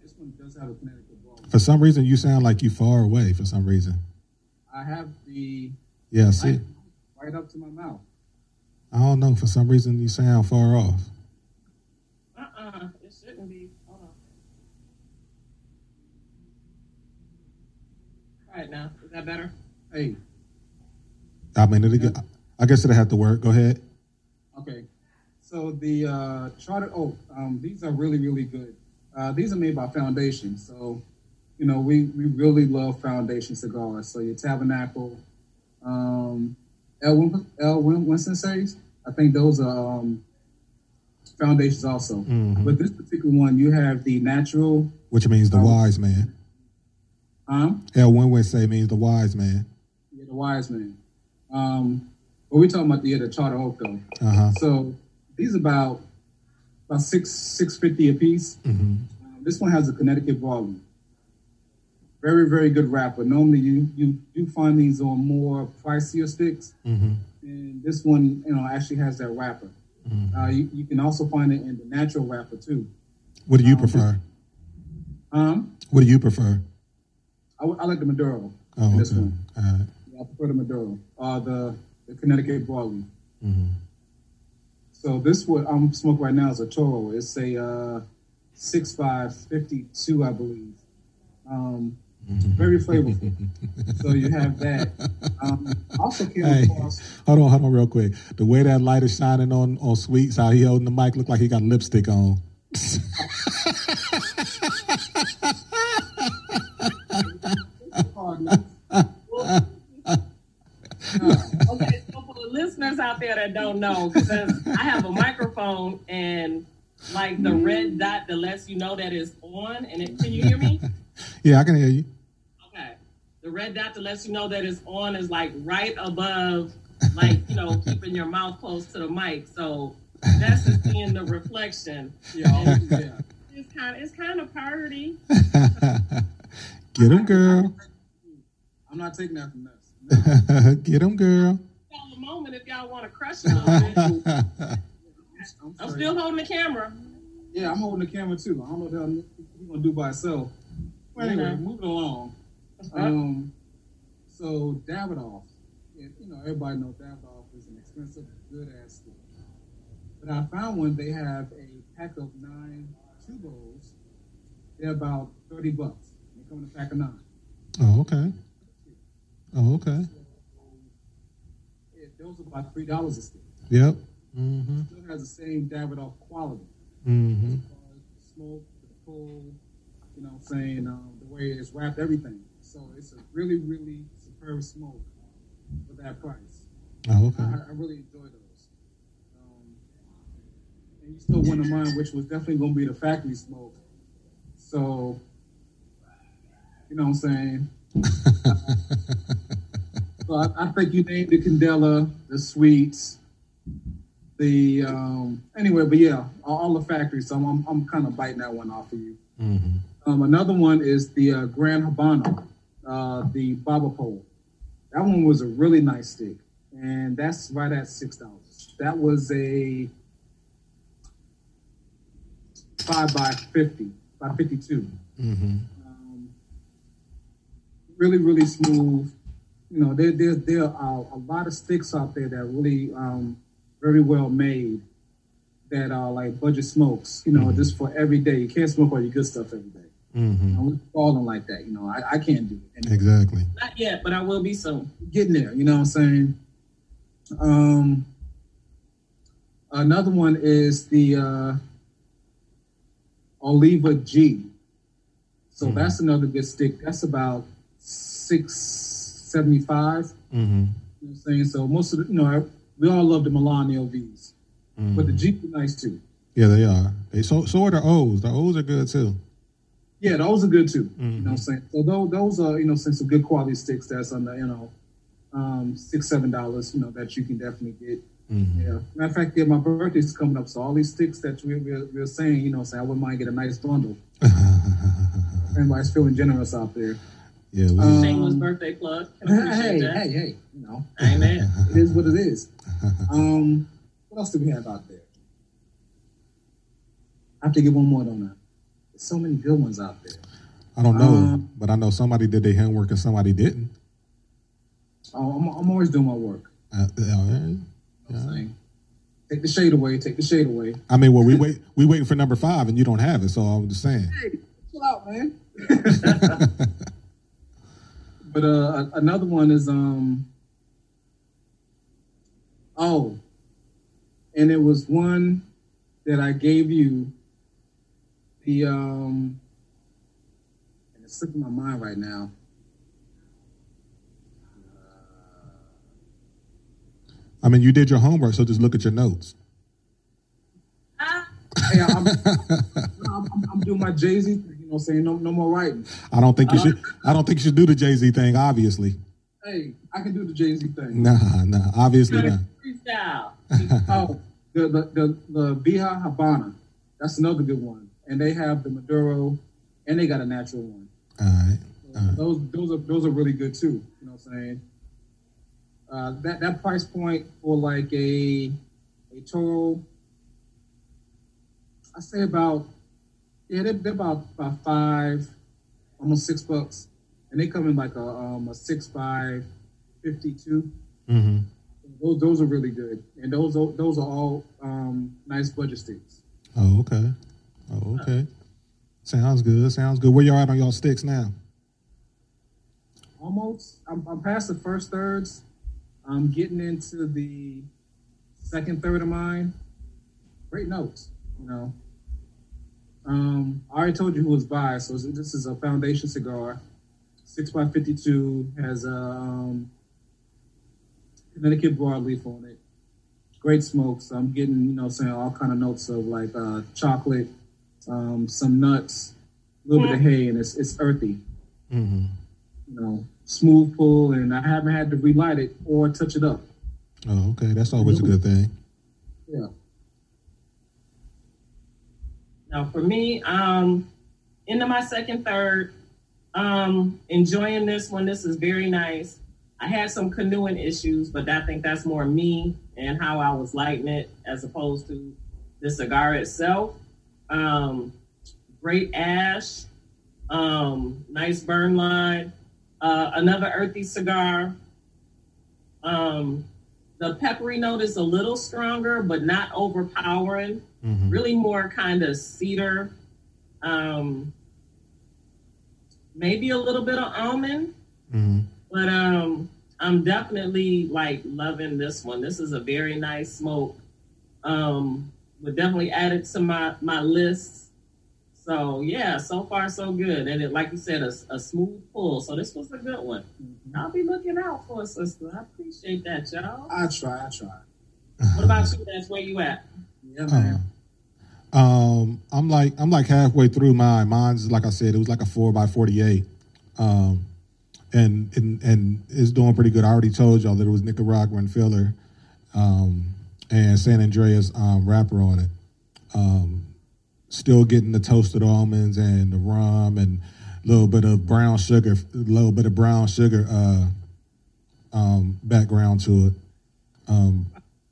This one does have a Connecticut ball. For some reason, you sound like you far away. For some reason. I have the. Yeah. See. Right, right up to my mouth. I don't know. For some reason, you sound far off. Uh-uh. It shouldn't be. Hold on. All right now. Is that better? Hey. I mean, it'll, I guess it'll have to work. Go ahead. Okay. So the uh, Chartered Oak, um, these are really, really good. Uh, these are made by Foundation. So, you know, we, we really love Foundation cigars. So your Tabernacle, um, L. L. Winston says, I think those are um, Foundations also. Mhm. But this particular one, you have the natural, Which means the Um, wise man. Um, L. Winwin say means the wise man. yeah, the wise man. Um, but we're talking about the, yeah, the Charter Oak though. Uh huh. So these are about about six six fifty a piece. hmm Um, this one has a Connecticut volume. Very very good wrapper. Normally you you do find these on more pricier sticks, hmm and this one you know actually has that wrapper. hmm Uh, you, you can also find it in the natural wrapper too. What do you Um, prefer? Um, What do you prefer? I, I like the Maduro. Oh, This okay. one. All right. Yeah, I prefer the Maduro. Uh, the the Connecticut barley. hmm So this what I'm smoking right now is a Toro. It's a uh, six five fifty two, I believe. Um, very flavorful. so you have that. Um, also came Hey, across. hold on, hold on, real quick. The way that light is shining on on Sweets, how he holding the mic, look like he got lipstick on. okay, so for the listeners out there that don't know, because I have a microphone and like the red dot that lets you know that it's on, and it, can you hear me? Yeah, I can hear you. Okay, the red dot that lets you know that it's on is like right above, like you know, keeping your mouth close to the mic. So that's just seeing the reflection. Yeah, oh, yeah. It's kind of it's kind of party. Get him, girl. I'm not taking that from us. Get him, girl. Call a moment if y'all want to crush it a. I'm, I'm still holding the camera. Yeah, I'm holding the camera too. I don't know what he's gonna do by himself. Well, anyway, Yeah. moving along. Um, so Davidoff, yeah, you know, everybody knows Davidoff is an expensive, good ass stick. But I found one. They have a pack of nine two bowls, they're about thirty bucks. They come in a pack of nine. Oh, okay. Oh, okay. Yeah, those are about three dollars a stick. Yep. Mm-hmm. Still has the same Davidoff quality. Mm-hmm. As far as the smoke, the pull, you know what I'm saying, um, the way it's wrapped, everything. So it's a really, really superb smoke for that price. Oh, okay. I, I really enjoy those. Um, and you still one of mine, which was definitely going to be the factory smoke. So, you know what I'm saying? so I, I think you named the Candela, the sweets, the um, anyway, but yeah, all, all the factories. So I'm, I'm, I'm kind of biting that one off of you. mm-hmm. Um, another one is the uh, Gran Habano, uh, the Baba Pole. That one was a really nice stick, and that's right at six dollars. That was a five by fifty by fifty-two. Mm-hmm. Um, really, really smooth. You know, there there there are a lot of sticks out there that are really um, very well made. That are like budget smokes. You know, Mhm. just for every day. You can't smoke all your good stuff every day. Mm-hmm. I'm falling like that. You know, I, I can't do it. Anyway, Exactly. Not yet, but I will be soon. getting there. You know what I'm saying? Um, another one is the uh, Oliva G. So Mhm. that's another good stick. That's about six seventy five. Mm-hmm. You know what I'm saying? So most of the, you know, we all love the Melanio Vs, but the Jeep G is nice too. Yeah, they are. They so so are the O's. The O's are good too. Yeah, those are good too. You Mhm. know what I'm saying? So those, those are, you know, some some good quality sticks that's on the, you know, um, six, seven dollars, you know, that you can definitely get. Mm-hmm. Yeah. Matter of fact, yeah, my birthday's coming up, so all these sticks that we, we're, we're saying, you know, say I wouldn't mind get a nice bundle. Everybody's feeling generous out there. Yeah, we, Um, Shameless birthday plug. Can Hey, hey, that. hey, hey, you know, Amen. it is what it is. Um, what else do we have out there? I have to get one more, don't I? There's so many good ones out there. I don't know, um, but I know somebody did their homework and somebody didn't. Oh, I'm, I'm always doing my work. Uh, yeah, You I'm Yeah. saying? Take the shade away. Take the shade away. I mean, well, we wait, we waiting for number five, and you don't have it. So I'm just saying. Hey, chill out, man. but uh, another one is um. Oh, and it was one that I gave you. The um, and it's slipping my mind right now. I mean, you did your homework, so just look at your notes. Ah, Hey, I'm, I'm, I'm, I'm doing my Jay Z thing. You know, what I'm saying no, no more writing. I don't think you should. I don't think you should do the Jay Z thing. Obviously, Hey, I can do the Jay Z thing. nah, nah. Obviously not. freestyle. oh, the the the, the Vieja Habana. That's another good one. And they have the Maduro, and they got a natural one. All right. So Uh. Those those are those are really good too. You know what I'm saying? Uh, that that price point for like a a Toro, I say about yeah they're, they're about about five, almost six bucks, and they come in like a um, a six by fifty two. Mm-hmm. Those those are really good, and those are, those are all um, nice budget sticks. Oh, okay. Oh, okay. Sounds good. Sounds good. Where y'all at on y'all sticks now? Almost, I'm, I'm past the first thirds. I'm getting into the second third of mine. Great notes, you know. Um, I already told you who was by. So this is a foundation cigar, six by fifty-two, has a um, Connecticut broadleaf on it. Great smoke. So I'm getting, you know, saying all kind of notes of like uh, chocolate, um, some nuts, a little bit of hay, and it's it's earthy. Mm-hmm. You know, smooth pull, and I haven't had to relight it or touch it up. Oh, okay. That's always a good thing. Yeah. Now for me, um, into my second third, um, enjoying this one. This is very nice. I had some canoeing issues, but I think that's more me and how I was lighting it as opposed to the cigar itself. Um, great ash, um, nice burn line, uh, another earthy cigar. Um, the peppery note is a little stronger, but not overpowering Mm-hmm. really more kind of cedar Um, maybe a little bit of almond, hmm but um, I'm definitely like loving this one. This is a very nice smoke. Um, would definitely add it to my my list. So yeah, so far so good, and it like you said, a, a smooth pull. So this was a good one. I'll be looking out for it, sister. I appreciate that, y'all. I try, I try. What about you? That's where you at? Yeah, man. Um, I'm like I'm like halfway through mine. Mine's like I said, it was like a four by forty eight, um, and and and it's doing pretty good. I already told y'all that it was Nicaraguan filler, um, and San Andrés um, wrapper on it. Um, still getting the toasted almonds and the rum and a little bit of brown sugar, a little bit of brown sugar uh, um, background to it.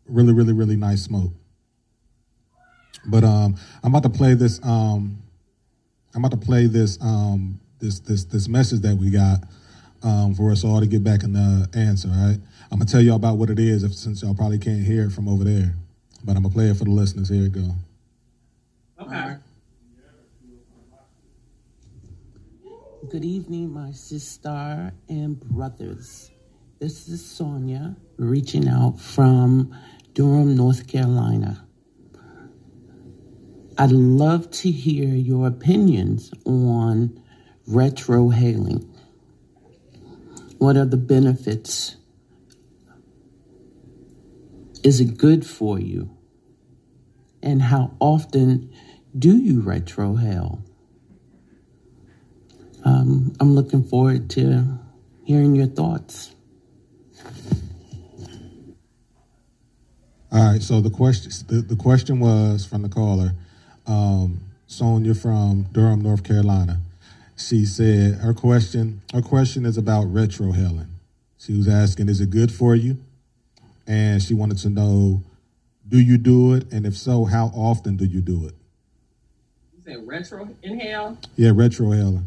Really, really, really nice smoke. But um, I'm about to play this. Um, I'm about to play this. Um, this this this message that we got um, for us all to get back in the answer. All right. I'm gonna tell y'all about what it is, if, since y'all probably can't hear it from over there. But I'm gonna play it for the listeners. Here it go. Okay. Good evening, my sister and brothers. This is Sonia reaching out from Durham, North Carolina. I'd love to hear your opinions on retrohaling. What are the benefits? Is it good for you? And how often do you retrohale? Um, I'm looking forward to hearing your thoughts. All right. So the question the, the question was from the caller, um, Sonia from Durham, North Carolina. She said her question her question is about retrohaling. She was asking, is it good for you? And she wanted to know, do you do it? And if so, how often do you do it? You said retro inhale. Yeah, retrohaling.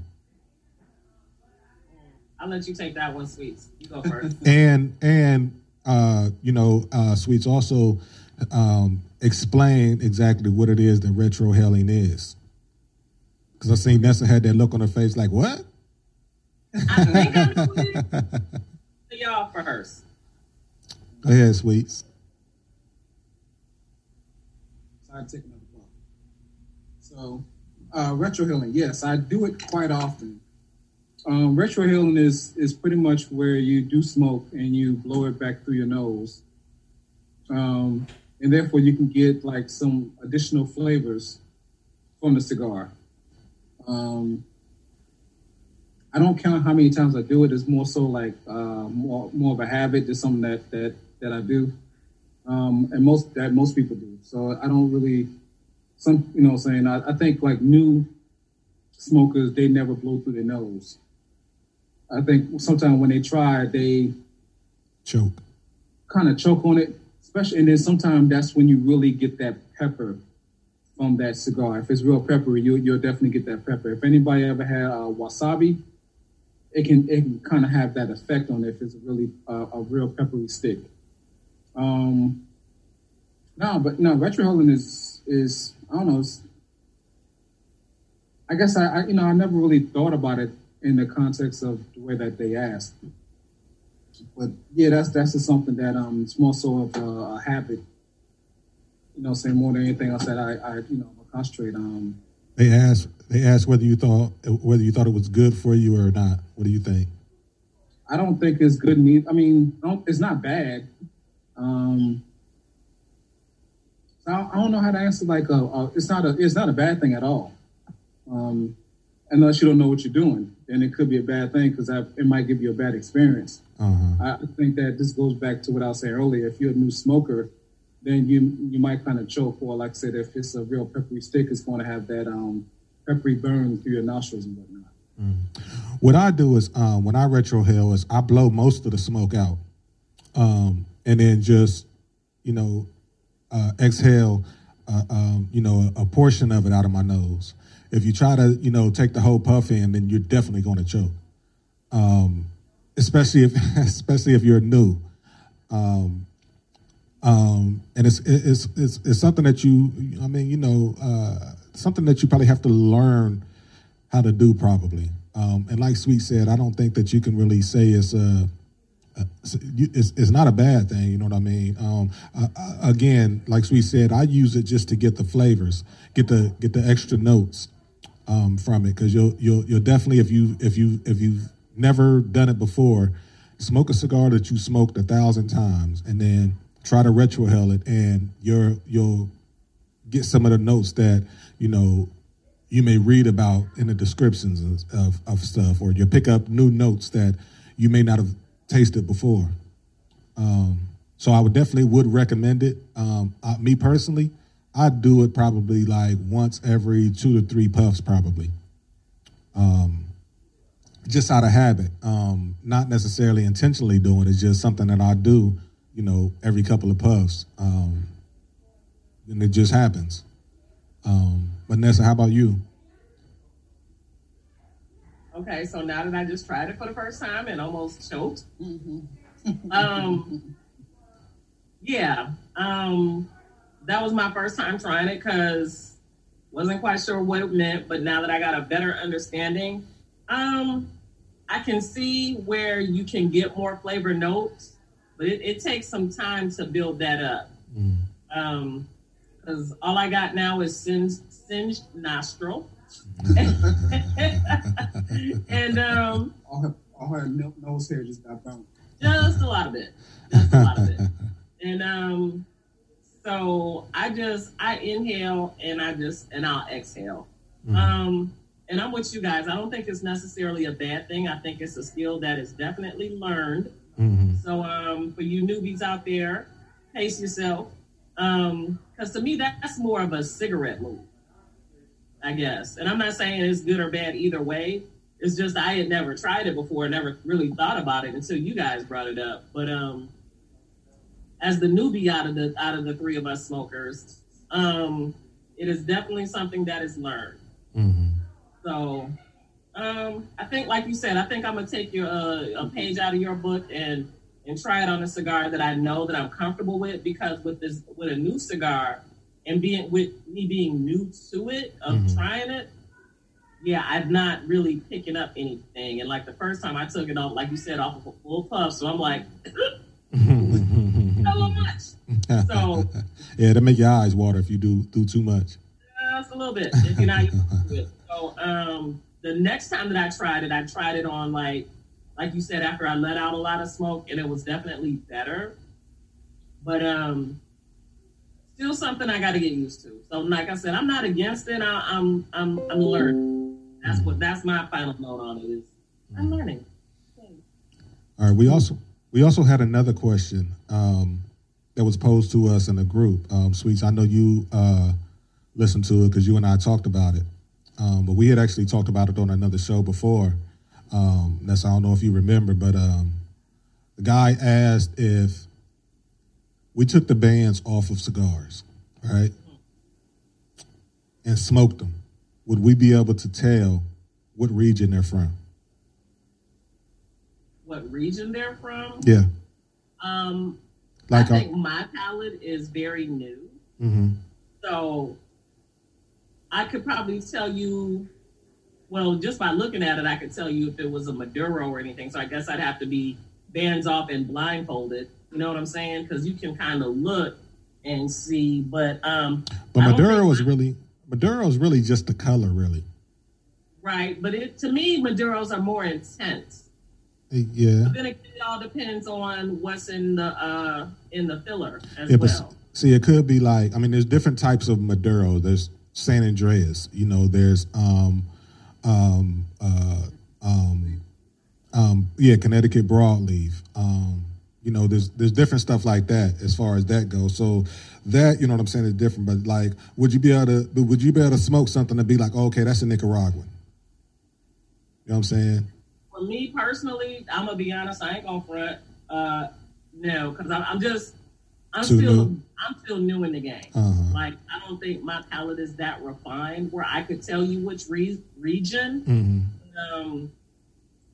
I'll let you take that one, sweets. You go first. and and uh, you know, uh, Sweets also um, explain exactly what it is that retrohaling is. Because I seen Nessa had that look on her face, like what? I think I know it. To y'all first. Go ahead, Sweets. So take another call. So, uh, retrohaling, yes, I do it quite often. Um, retrohaling is is pretty much where you do smoke and you blow it back through your nose, um, and therefore you can get like some additional flavors from the cigar. Um, I don't count how many times I do it. It's more so like uh, more more of a habit. It's something that that that I do um, and most that most people do. So I don't really, some you know, what I'm saying I, I think like new smokers they never blow through their nose. I think sometimes when they try, they Choke. kind of choke on it, especially, and then sometimes that's when you really get that pepper from that cigar. If it's real peppery, you, you'll definitely get that pepper. If anybody ever had uh, wasabi, it can it can kind of have that effect on it if it's really uh, a real peppery stick. Um, no, but no, retrohaling is is I don't know. I guess I, I you know I never really thought about it in the context of the way that they asked. But yeah, that's that's just something that um it's more so of a, a habit. You know, saying more than anything else that I, I you know concentrate on. They asked. They asked whether you thought whether you thought it was good for you or not. What do you think? I don't think it's good. Neither. I mean, I don't, it's not bad. Um, I, I don't know how to answer. Like, a, a, it's not a it's not a bad thing at all. Um, unless you don't know what you're doing, then it could be a bad thing because it might give you a bad experience. Uh-huh. I think that this goes back to what I was saying earlier. If you're a new smoker, then you you might kind of choke, or like I said, if it's a real peppery stick, it's going to have that um, peppery burn through your nostrils and whatnot. What I do is um, when I retrohale is I blow most of the smoke out, um, and then just you know uh, exhale, uh, um, you know, a, a portion of it out of my nose. If you try to you know take the whole puff in, then you're definitely going to choke. Um, especially if especially if you're new. Um, um, and it's it's it's it's something that you I mean you know uh, something that you probably have to learn how to do probably. Um, and like Sweet said, I don't think that you can really say it's a it's, it's not a bad thing, you know what I mean. Um, again, like Sweet said, I use it just to get the flavors, get the get the extra notes um, from it, because you'll you'll you'll definitely if you if you if you've never done it before, smoke a cigar that you smoked a thousand times, and then try to retrohale it, and you're you'll get some of the notes that you know you may read about in the descriptions of, of stuff, or you pick up new notes that you may not have tasted before. Um, so I would definitely would recommend it. Um, I, me personally, I do it probably like once every two to three puffs, probably. Um, just out of habit, um, not necessarily intentionally doing it. It's just something that I do, you know, every couple of puffs, um, and it just happens. Um, Vanessa, how about you? Okay, so now that I just tried it for the first time and almost choked, mm-hmm. um, yeah, um, that was my first time trying it because wasn't quite sure what it meant. But now that I got a better understanding, um, I can see where you can get more flavor notes, but it, it takes some time to build that up. Mm. Um, because all I got now is singed, singed nostril. and um, all her, all her nose hair just got burnt. Just a lot of it. Just a lot of it. And um, so I just I inhale and I just and I'll exhale. Mm-hmm. Um, and I'm with you guys. I don't think it's necessarily a bad thing. I think it's a skill that is definitely learned. Mm-hmm. So um, for you newbies out there, pace yourself. Um, because to me that's more of a cigarette move. I guess. And I'm not saying it's good or bad either way. It's just I had never tried it before, never really thought about it until you guys brought it up. But um as the newbie out of the out of the three of us smokers, um, it is definitely something that is learned. Mm-hmm. So um, I think, like you said, I think I'm gonna take your uh, a page out of your book and and try it on a cigar that I know that I'm comfortable with because with this with a new cigar, and being with me being new to it of mm-hmm. trying it yeah i'm not really picking up anything and like the first time i took it off like you said off of a full puff so i'm like so yeah that make your eyes water if you do do too much just a little bit if you're not used to it so um the next time that i tried it i tried it on like like you said after i let out a lot of smoke and it was definitely better but um still something I got to get used to. So, like I said, I'm not against it. I, am I'm, I'm, I'm learning. That's what. That's my final note on it. Is I'm learning. All right. We also we also had another question um, that was posed to us in the group. Um, Sweets, I know you uh, listened to it because you and I talked about it, um, but we had actually talked about it on another show before. Um, that's I don't know if you remember, but um, the guy asked if we took the bands off of cigars, right, and smoked them, would we be able to tell what region they're from? What region they're from? Yeah. Um, like I think a, my palette is very new, mm-hmm. so I could probably tell you. Well, just by looking at it, I could tell you if it was a Maduro or anything. So I guess I'd have to be bands off and blindfolded you know what I'm saying? Because you can kind of look and see, but um. But Maduro was really Maduro is really just the color, really. Right, but it to me, Maduros are more intense. Yeah. But then it, all depends on what's in the uh in the filler as yeah, well. see, it could be like I mean, there's different types of Maduro. There's San Andrés. you know. There's um um uh um um yeah, Connecticut broadleaf. Um you know, there's there's different stuff like that as far as that goes. So that you know what I'm saying is different. But like, would you be able to would you be able to smoke something and be like, oh, okay, that's a Nicaraguan? You know what I'm saying? For me personally, I'm gonna be honest. I ain't gonna front. Uh, no, because I'm, I'm, just I'm Too still new? I'm still new in the game. Uh-huh. Like I don't think my palate is that refined where I could tell you which re- region. Mm-hmm. Um,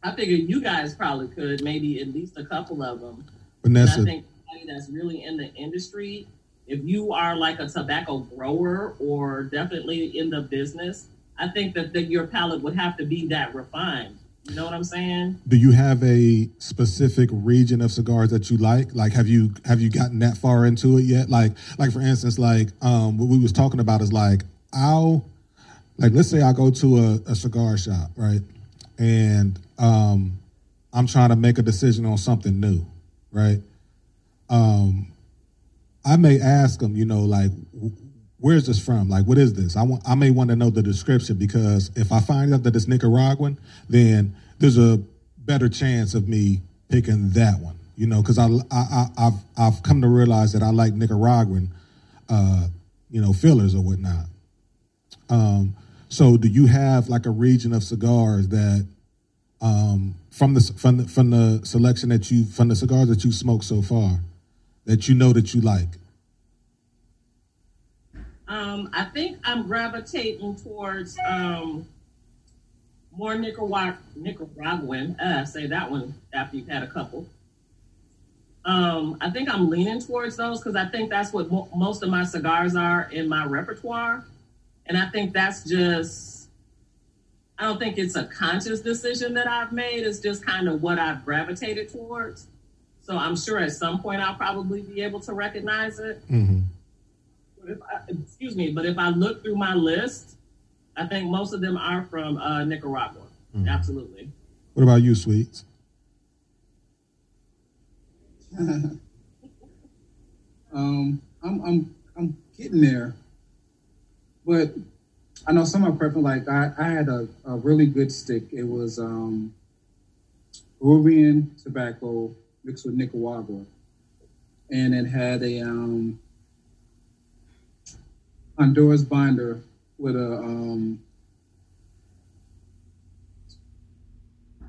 I figure you guys probably could, maybe at least a couple of them. Vanessa. And I think that's really in the industry if you are like a tobacco grower or definitely in the business, I think that, that your palate would have to be that refined. You know what I'm saying? Do you have a specific region of cigars that you like? Like, have you have you gotten that far into it yet? Like, like for instance, like um, what we was talking about is like I'll like let's say I go to a, a cigar shop, right, and um, I'm trying to make a decision on something new, right? Um, I may ask them, you know, like, where's this from? Like, what is this? I want, I may want to know the description because if I find out that it's Nicaraguan, then there's a better chance of me picking that one. You know, because I, I, I, have I've come to realize that I like Nicaraguan, uh, you know, fillers or whatnot. Um, so, do you have like a region of cigars that, um, from the from the from the selection that you from the cigars that you smoked so far, that you know that you like? Um, I think I'm gravitating towards um, more Nicarag- Nicaraguan. Uh, say that one after you've had a couple. Um, I think I'm leaning towards those because I think that's what mo- most of my cigars are in my repertoire, and I think that's just. I don't think it's a conscious decision that I've made. It's just kind of what I've gravitated towards. So I'm sure at some point I'll probably be able to recognize it. Mm-hmm. I, excuse me, but if I look through my list, I think most of them are from uh, Nicaragua. Mm-hmm. Absolutely. What about you, Sweets? um, I'm I'm I'm getting there, but I know some of my preference. Like I, I had a, a really good stick. It was um, Peruvian tobacco mixed with Nicaragua, and it had a um, Honduras binder with a um,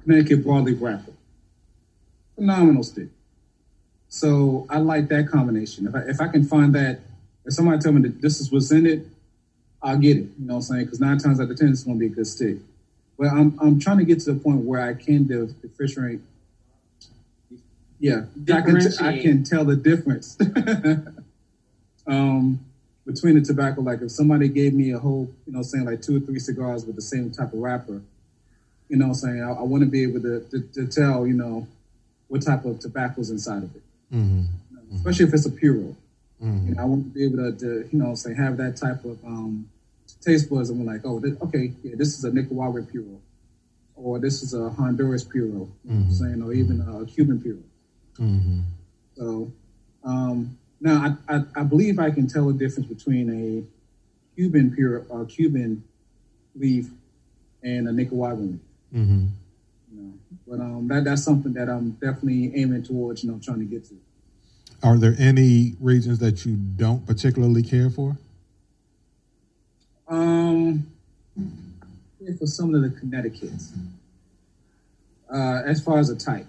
Connecticut broadleaf wrapper. Phenomenal stick. So I like that combination. If I, if I can find that, if somebody tell me that this is what's in it, I'll get it. You know what I'm saying? Because nine times out of ten, it's going to be a good stick. But I'm I'm trying to get to the point where I can differentiate yeah, I can, t- I can tell the difference um, between the tobacco. Like if somebody gave me a whole, you know, saying like two or three cigars with the same type of wrapper, you know, saying I, I want to be able to, to, to, tell, you know, what type of tobacco is inside of it, mm-hmm. you know, especially if it's a puro. Mm-hmm. You know, I want to be able to, to, you know, say have that type of um, taste buds, and we're like, oh, this, okay, yeah, this is a Nicaraguan puro, or this is a Honduras puro, mm-hmm. saying, or even a Cuban puro. Mm-hmm. So um, now I, I, I, believe I can tell the difference between a Cuban pure uh, Cuban leaf and a Nicaraguan leaf. Mm-hmm. You know, but um, that that's something that I'm definitely aiming towards. You know, trying to get to. Are there any regions that you don't particularly care for? Um, for some of the Connecticut's. Uh, as far as a type,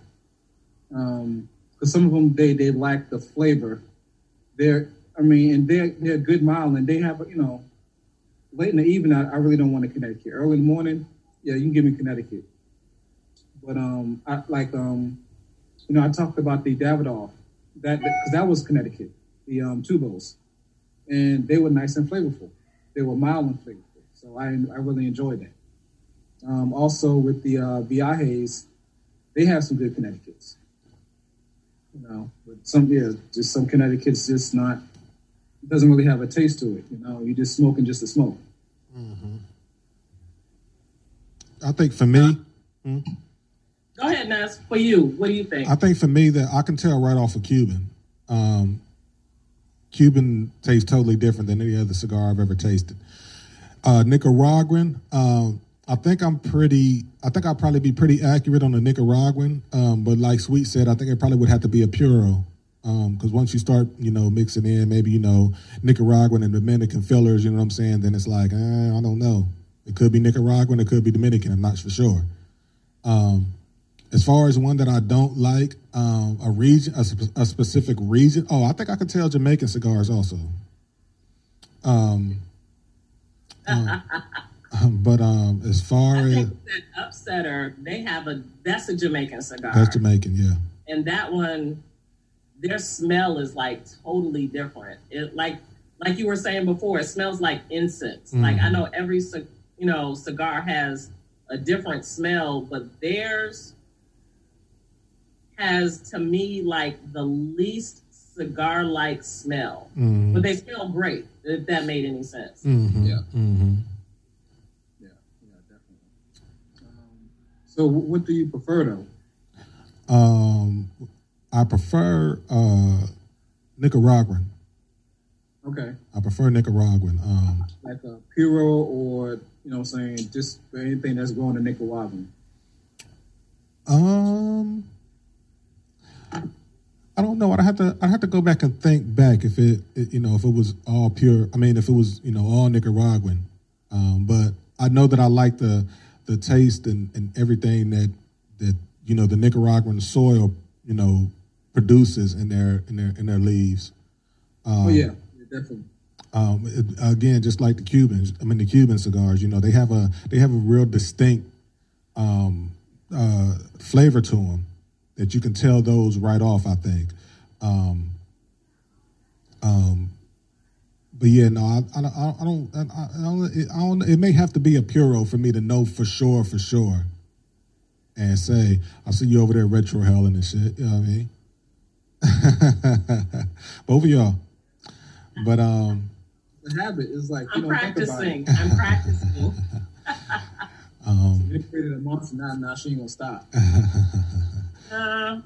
um, because some of them they they lack the flavor. They're I mean, and they're they're good mild, and they have you know, late in the evening I, I really don't want a Connecticut. Early in the morning, yeah, you can give me Connecticut. But um, I like um, you know, I talked about the Davidoff that because that was Connecticut, the um tubos, and they were nice and flavorful. They were mild and flavorful, so I I really enjoyed that. Um, also with the uh, Viajes, they have some good Connecticut's. You know, but some yeah, just some Connecticut's just not doesn't really have a taste to it. You know, you just smoking just to smoke. Mm-hmm. I think for me. Hmm? Go ahead, Nas. For you, what do you think? I think for me that I can tell right off of Cuban. Um, Cuban tastes totally different than any other cigar I've ever tasted. Uh, Nicaraguan, um, I think I'm pretty. I think I'll probably be pretty accurate on the Nicaraguan. Um, but like Sweet said, I think it probably would have to be a puro. Because um, once you start, you know, mixing in maybe you know Nicaraguan and Dominican fillers, you know what I'm saying? Then it's like, eh, I don't know. It could be Nicaraguan, it could be Dominican. I'm not for sure. Um, as far as one that I don't like, um, a region, a, a, specific region. Oh, I think I can tell Jamaican cigars also. Um, um but um, as far I as that upsetter, they have a that's a Jamaican cigar. That's Jamaican, yeah. And that one, their smell is like totally different. It like like you were saying before, it smells like incense. Mm-hmm. Like I know every you know cigar has a different smell, but theirs has to me like the least cigar like smell. Mhm. But they smell great, if that made any sense. Mhm. Yeah. Mhm. Yeah, yeah, definitely. Um, so, what do you prefer though? Um, I prefer uh, Nicaraguan. Okay, I prefer Nicaraguan. Um, like a Puro or you know, what I'm saying just anything that's going to Nicaraguan. um, I don't know. I'd have to. I'd have to go back and think back if it, it you know, if it was all pure. I mean, if it was, you know, all Nicaraguan. Um, but I know that I like the the taste and, and everything that that you know the Nicaraguan soil, you know, produces in their in their in their leaves. Um, oh yeah, yeah, definitely. um, it, again, just like the Cubans, I mean the Cuban cigars, you know, they have a they have a real distinct um, uh, flavor to them that you can tell those right off. I think, um, um, but yeah, no, I, I, don't- I don't, I, I don't, it, I don't. It may have to be a puro for me to know for sure, for sure, and say, I see you over there retrohaling and shit. You know what I mean? Both of y'all, but um. The habit is like I'm don't think practicing. I'm practicing. Um, You created a month, now now she ain't gonna stop. Uh,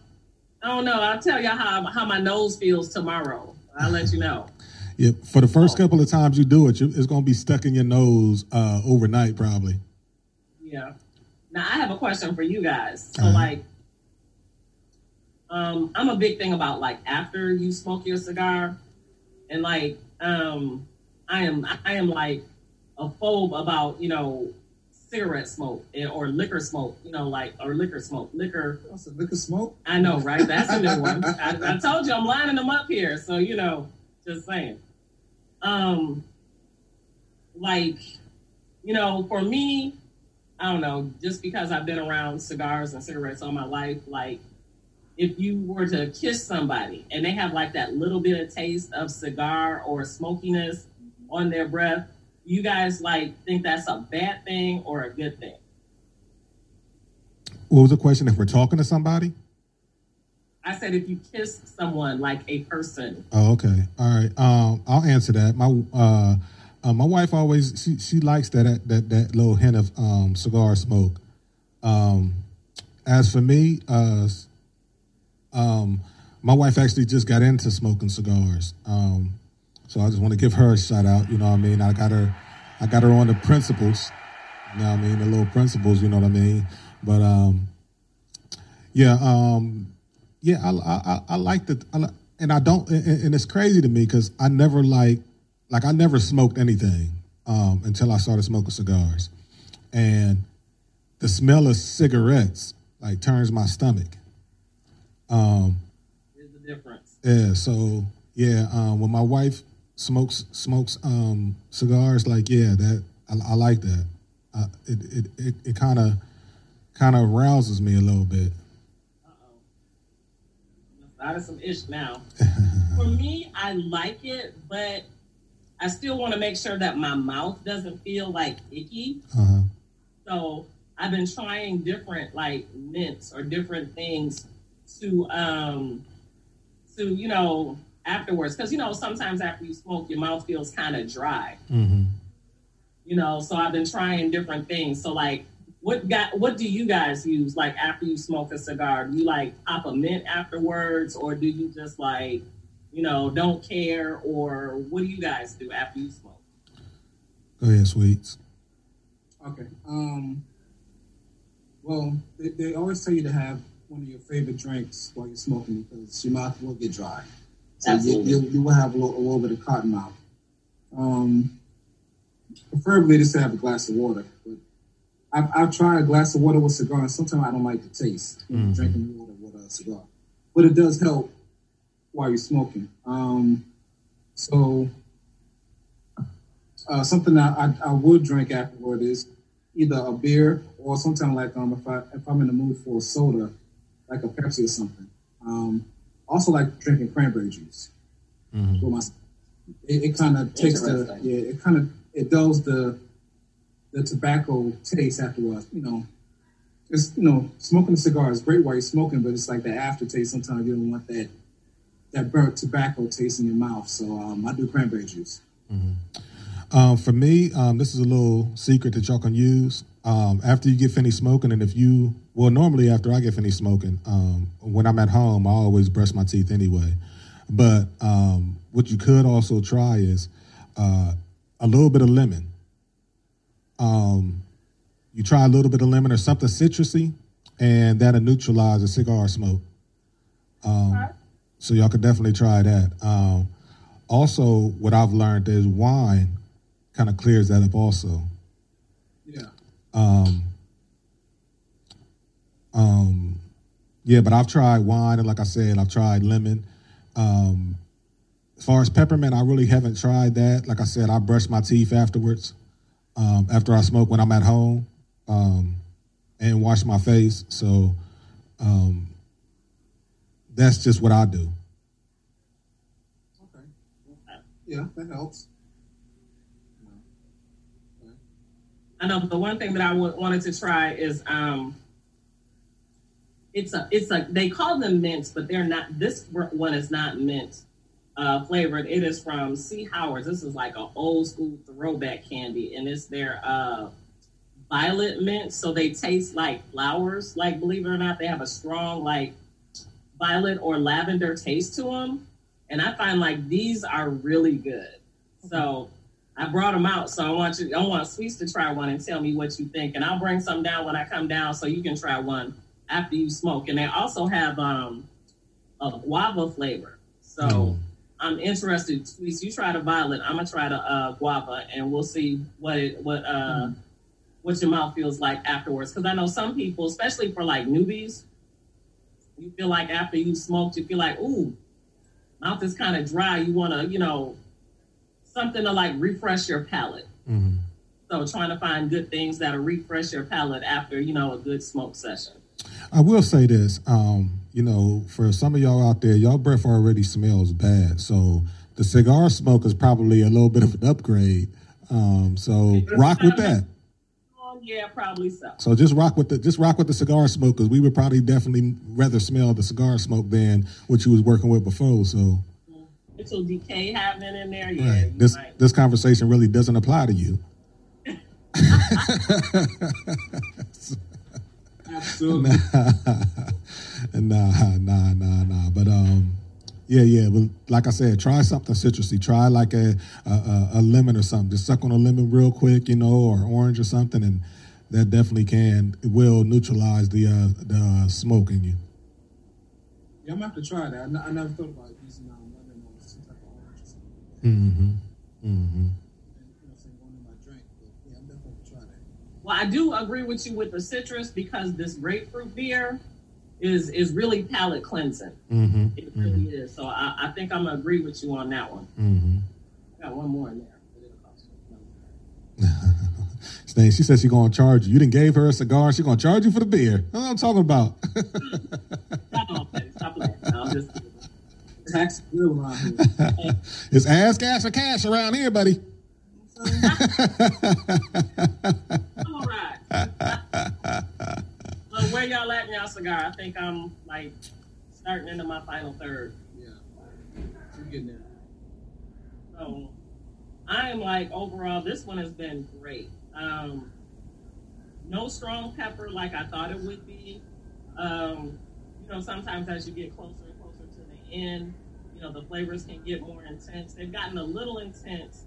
I don't know. I'll tell y'all how how my nose feels tomorrow. I'll let you know. Yeah, for the first couple of times you do it, you, it's going to be stuck in your nose uh, overnight, probably. Yeah. Now I have a question for you guys. So Uh-huh. like, um, I'm a big thing about like after you smoke your cigar, and like, um, I am I am like a phobe about you know cigarette smoke and- or liquor smoke. You know, like or liquor smoke, liquor. What's a liquor smoke? I know, right? That's a new one. I, I told you I'm lining them up here, so you know, just saying. Um, like, you know, for me, I don't know, just because I've been around cigars and cigarettes all my life, like, if you were to kiss somebody and they have like that little bit of taste of cigar or smokiness on their breath, you guys like think that's a bad thing or a good thing? What was the question? If we're talking to somebody? I said if you kiss someone like a person, Oh, okay. All right. Um, I'll answer that. My uh, uh, my wife always she she likes that that that little hint of um, cigar smoke. Um, as for me, uh, um, my wife actually just got into smoking cigars. Um, so I just want to give her a shout out. You know what I mean? I got her, I got her on the principles. You know what I mean? The little principles. You know what I mean? But um, yeah, um, yeah, I I, I, I like the, I, and I don't, and, and it's crazy to me because I never like, like I never smoked anything um, until I started smoking cigars, and the smell of cigarettes like turns my stomach. Um, is the difference. yeah, so yeah, um, when my wife smokes smokes um, cigars, like yeah, that I, I like that. Uh, it it it, it kind of kind of rouses me a little bit. Out of some ish now. For me, I like it, but I still want to make sure that my mouth doesn't feel like icky. Uh-huh. So I've been trying different like mints or different things to um to you know afterwards because you know sometimes after you smoke your mouth feels kind of dry hmm you know so i've been trying different things so like what got what do you guys use like after you smoke a cigar do you like pop a mint afterwards or do you just like you know don't care or what do you guys do after you smoke Go ahead, sweets. Okay. Um. Well, they, they always tell you to have one of your favorite drinks while you're smoking because your mouth will get dry. So you, Absolutely. you, you will have a little, a little bit of cotton mouth. Um. Preferably just to have a glass of water, but I've, I've tried a glass of water with a cigar, and sometimes I don't like the taste. You know, Mhm. Drinking water with a cigar, but it does help while you're smoking. Um. So uh, something that I, I would drink afterward is either a beer or sometimes like um if I if I'm in the mood for a soda, like a Pepsi or something. Um, also like drinking cranberry juice. Mhm. With my, it, it kind of takes the yeah, it kind of it dulls the the tobacco taste afterwards. You know, it's you know smoking a cigar is great while you're smoking, but it's like the aftertaste. Sometimes you don't want that that burnt tobacco taste in your mouth. So um, I do cranberry juice. Um, for me, um, this is a little secret that y'all can use. Um, after you get finished smoking, and if you, well, normally after I get finished smoking, um, when I'm at home, I always brush my teeth anyway. But um, what you could also try is uh, a little bit of lemon. Um, you try a little bit of lemon or something citrusy, and that'll neutralize the cigar smoke. Um, so y'all could definitely try that. Um, also, what I've learned is wine kind of clears that up. Also, Yeah. um, um, yeah, but I've tried wine, and like I said, I've tried lemon. Um, as far as peppermint, I really haven't tried that. Like I said, I brush my teeth afterwards, um, after I smoke when I'm at home, um, and wash my face. So um, that's just what I do. Okay. Yeah, that helps. I know the one thing that I w- wanted to try is um, it's a it's a they call them mints, but they're not. This one is not mint uh, flavored. It is from C. Howard's. This is like an old school throwback candy, and it's their uh, violet mint. So they taste like flowers. Like believe it or not, they have a strong like violet or lavender taste to them, and I find like these are really good. So. I brought them out, so I want you. I want Sweets to try one and tell me what you think, and I'll bring some down when I come down, so you can try one after you smoke. And they also have um, a guava flavor, so Mm. I'm interested. Sweets, you try the violet. I'm gonna try the uh, guava, and we'll see what it what uh what your mouth feels like afterwards. Because I know some people, especially for like newbies, you feel like after you smoked, you feel like ooh, mouth is kind of dry. You want to, you know, something to like refresh your palate. Mhm. So trying to find good things that'll refresh your palate after, you know, a good smoke session. I will say this, um, you know, for some of y'all out there, y'all breath already smells bad. So the cigar smoke is probably a little bit of an upgrade. Um, so rock with that. Oh, yeah, probably so. So just rock with the just rock with the cigar smoke because we would probably definitely rather smell the cigar smoke than what you was working with before. So Little decay having in there, yeah. right, this might. this conversation really doesn't apply to you. Absolutely. nah, nah, nah, nah. But um, yeah, yeah. But like I said, try something citrusy. Try like a a, a lemon or something. Just suck on a lemon real quick, you know, or orange or something, and that definitely can it will neutralize the uh, the uh, smoke in you. Yeah, I'm gonna have to try that. I, n- I never thought about using um, lemon or some type of orange or something. Mm-hmm. Mm-hmm. And, you know, say going in my drink. But yeah, I'm definitely gonna try that. Well, I do agree with you with the citrus because this grapefruit beer is is really palate cleansing. Mm-hmm. It really is. So I, I think I'm gonna agree with you on that one. Mm-hmm. I got one more in there. but it'll cost you money. Stan, she said she gonna charge you. You didn't gave her a cigar. She gonna charge you for the beer. That's what I'm talking about. Stop playing. Stop playing. I'm just. Tax is real here. it's ass cash or cash around here, buddy. All right. well, where y'all at in y'all cigar? I think I'm like starting into my final third. yeah. Getting there. So I am like overall, this one has been great. Um, no strong pepper like I thought it would be. Um, you know, sometimes as you get closer and closer to the end, you know, the flavors can get more intense. They've gotten a little intense,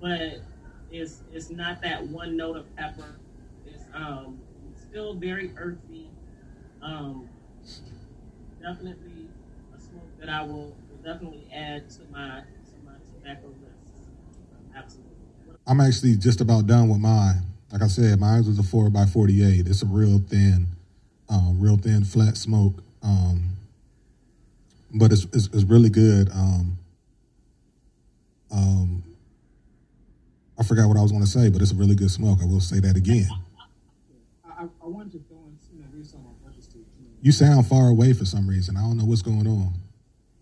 but it's it's not that one note of pepper. It's um still very earthy. Um, definitely a smoke that I will, definitely add to my to my tobacco list. Absolutely. I'm actually just about done with mine. Like I said, mine was a four by forty eight. It's a real thin, um, real thin flat smoke. Um, but it's, it's it's really good. Um, um, I forgot what I was going to say, but it's a really good smoke. I will say that again. I, I, I wanted to throw in, you know, read some of my budget too. You know, You sound far away for some reason. I don't know what's going on.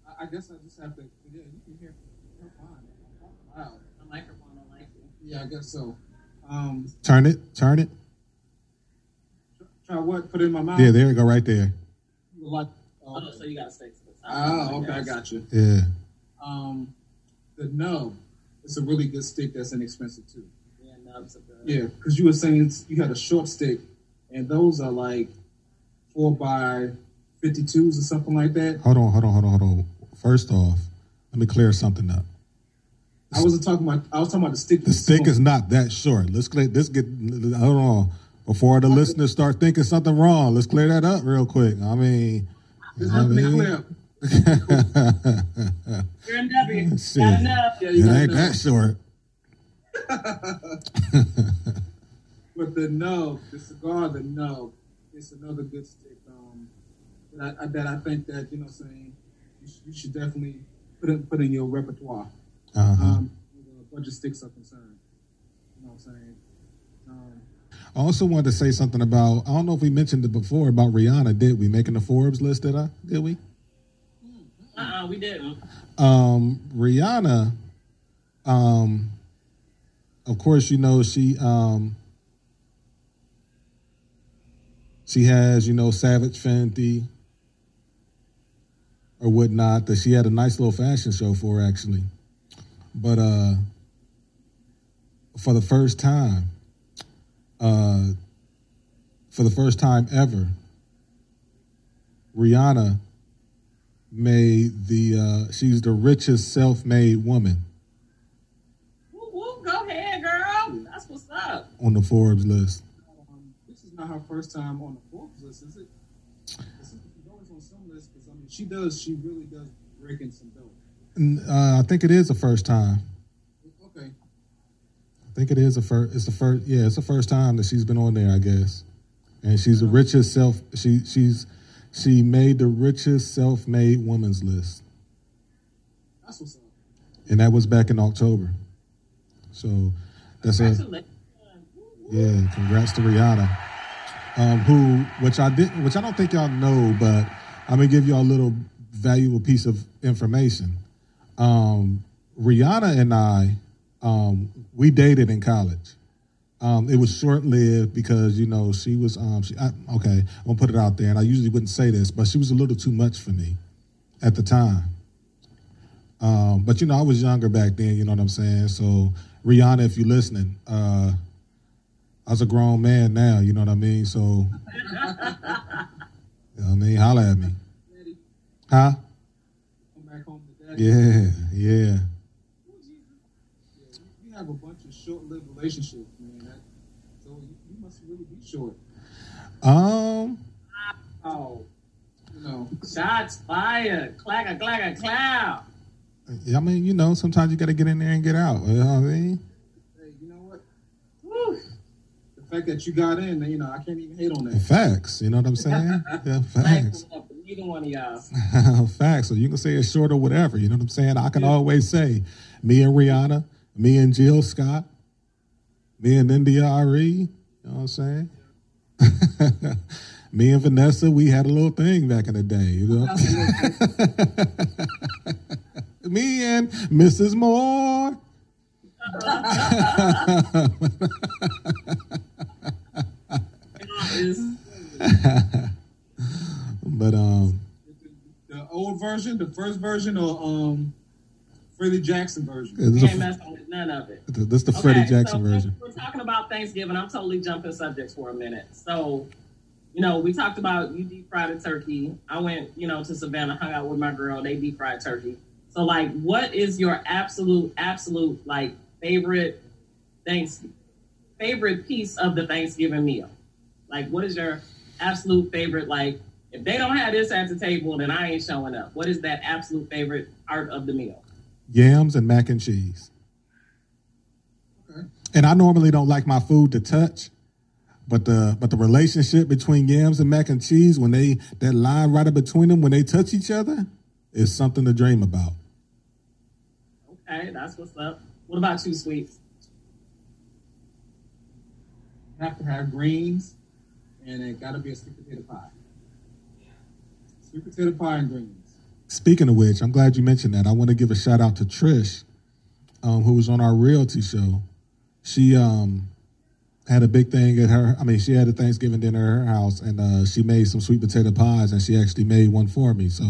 I, I guess I just have to. Yeah, you can hear her fine. Wow. The microphone don't like you. Yeah, I guess so. Um, Turn it, turn it. try what? Put it in my mouth. Yeah, there you go, right there. Like. Oh, Oh, so you gotta stay to the side. oh, okay, I got you. Yeah. Um, the nub. It's a really good stick that's inexpensive too. Yeah, nubs are good. Yeah, because you were saying you had a short stick, and those are like four by fifty twos or something like that. Hold on, hold on, hold on, hold on. First off, let me clear something up. I wasn't talking about. I was talking about the stick. The stick is not that short. Let's clear. Let's get. Hold on. Before the listeners start thinking something wrong, let's clear that up real quick. I mean, There's I mean- clear. You're in W. Got enough. Yeah, you ain't that short. But the no, the cigar, the no, it's another good stick. Um, that I, that I think that you know, what I'm saying you should, you should definitely put in, put in your repertoire. Uh-huh. Um, a bunch of sticks are concerned. You know what I'm saying? Um, I also wanted to say something about. I don't know if we mentioned it before about Rihanna. Did we making the Forbes list? Did I? Did we? Uh-uh, we didn't. um, Rihanna, um, of course, you know she um, she has you know Savage Fenty or whatnot that she had a nice little fashion show for actually, but uh, for the first time, uh, for the first time ever, Rihanna made the uh, she's the richest self-made woman Woo, woo, go ahead, girl. That's what's up. on the Forbes list. um, this is not her first time on the Forbes list, is it? This is- She's always on some list because I mean, she does. She really does break in some dough. Uh, I think it is the first time. Okay. I think it is the first. It's the first. Yeah, it's the first time that she's been on there. I guess, and she's the richest self. She she's she made the richest self-made woman's list, That's what's up. and that was back in October. So that's a Congratulations. Woo, woo. Yeah, congrats to Rihanna. Um, who, which I didn't, which I don't think y'all know, but I'm gonna give y'all a little valuable piece of information. Um, Rihanna and I, um, we dated in college. Um, it was short lived because you know she was. Um, she, I, okay, I'm gonna put it out there, and I usually wouldn't say this, but she was a little too much for me at the time. Um, but you know, I was younger back then. You know what I'm saying? So, Rihanna, if you're listening, uh, I was a grown man now. You know what I mean? So, you know what I mean, holla at me, huh? come back home to. Yeah, yeah. You have a bunch of short-lived relationships, man. That, so you, you must short. Um, Oh, you know. Shots fired. Clacker, clacker, cloud. I mean, you know, sometimes you got to get in there and get out. You know what I mean? Hey, you know what? Woo. The fact that you got in, you know, I can't even hate on that. Facts. You know what I'm saying? Yeah, facts. Neither one of y'all. Facts. So you can say it's short or whatever. You know what I'm saying? I can always say, me and Rihanna, me and Jill Scott, me and India Arie. You know what I'm saying? me and Vanessa, we had a little thing back in the day. You know? me and Mrs. Moore. But um, The old version, the first version, or um, Freddie Jackson version. this We is ain't the, messing with none of it. this the Freddie Jackson so version. We're talking about Thanksgiving. I'm totally jumping subjects for a minute. So, you know, we talked about you deep fried a turkey. I went, you know, to Savannah, hung out with my girl. They deep fried turkey. So, like, what is your absolute, absolute, like, favorite thanks favorite piece of the Thanksgiving meal? Like, what is your absolute favorite? Like, if they don't have this at the table, then I ain't showing up. What is that absolute favorite part of the meal? Yams and mac and cheese. Okay. And I normally don't like my food to touch, but the but the relationship between yams and mac and cheese, when they that line right in between them, when they touch each other, is something to dream about. Okay, that's what's up. What about you, sweets? You have to have greens, and it got to be a sweet potato pie. Sweet potato pie and greens. Speaking of which, I'm glad you mentioned that. I want to give a shout out to Trish, um, who was on our realty show. She um, had a big thing at her. I mean, she had a Thanksgiving dinner at her house, and uh, she made some sweet potato pies, and she actually made one for me. So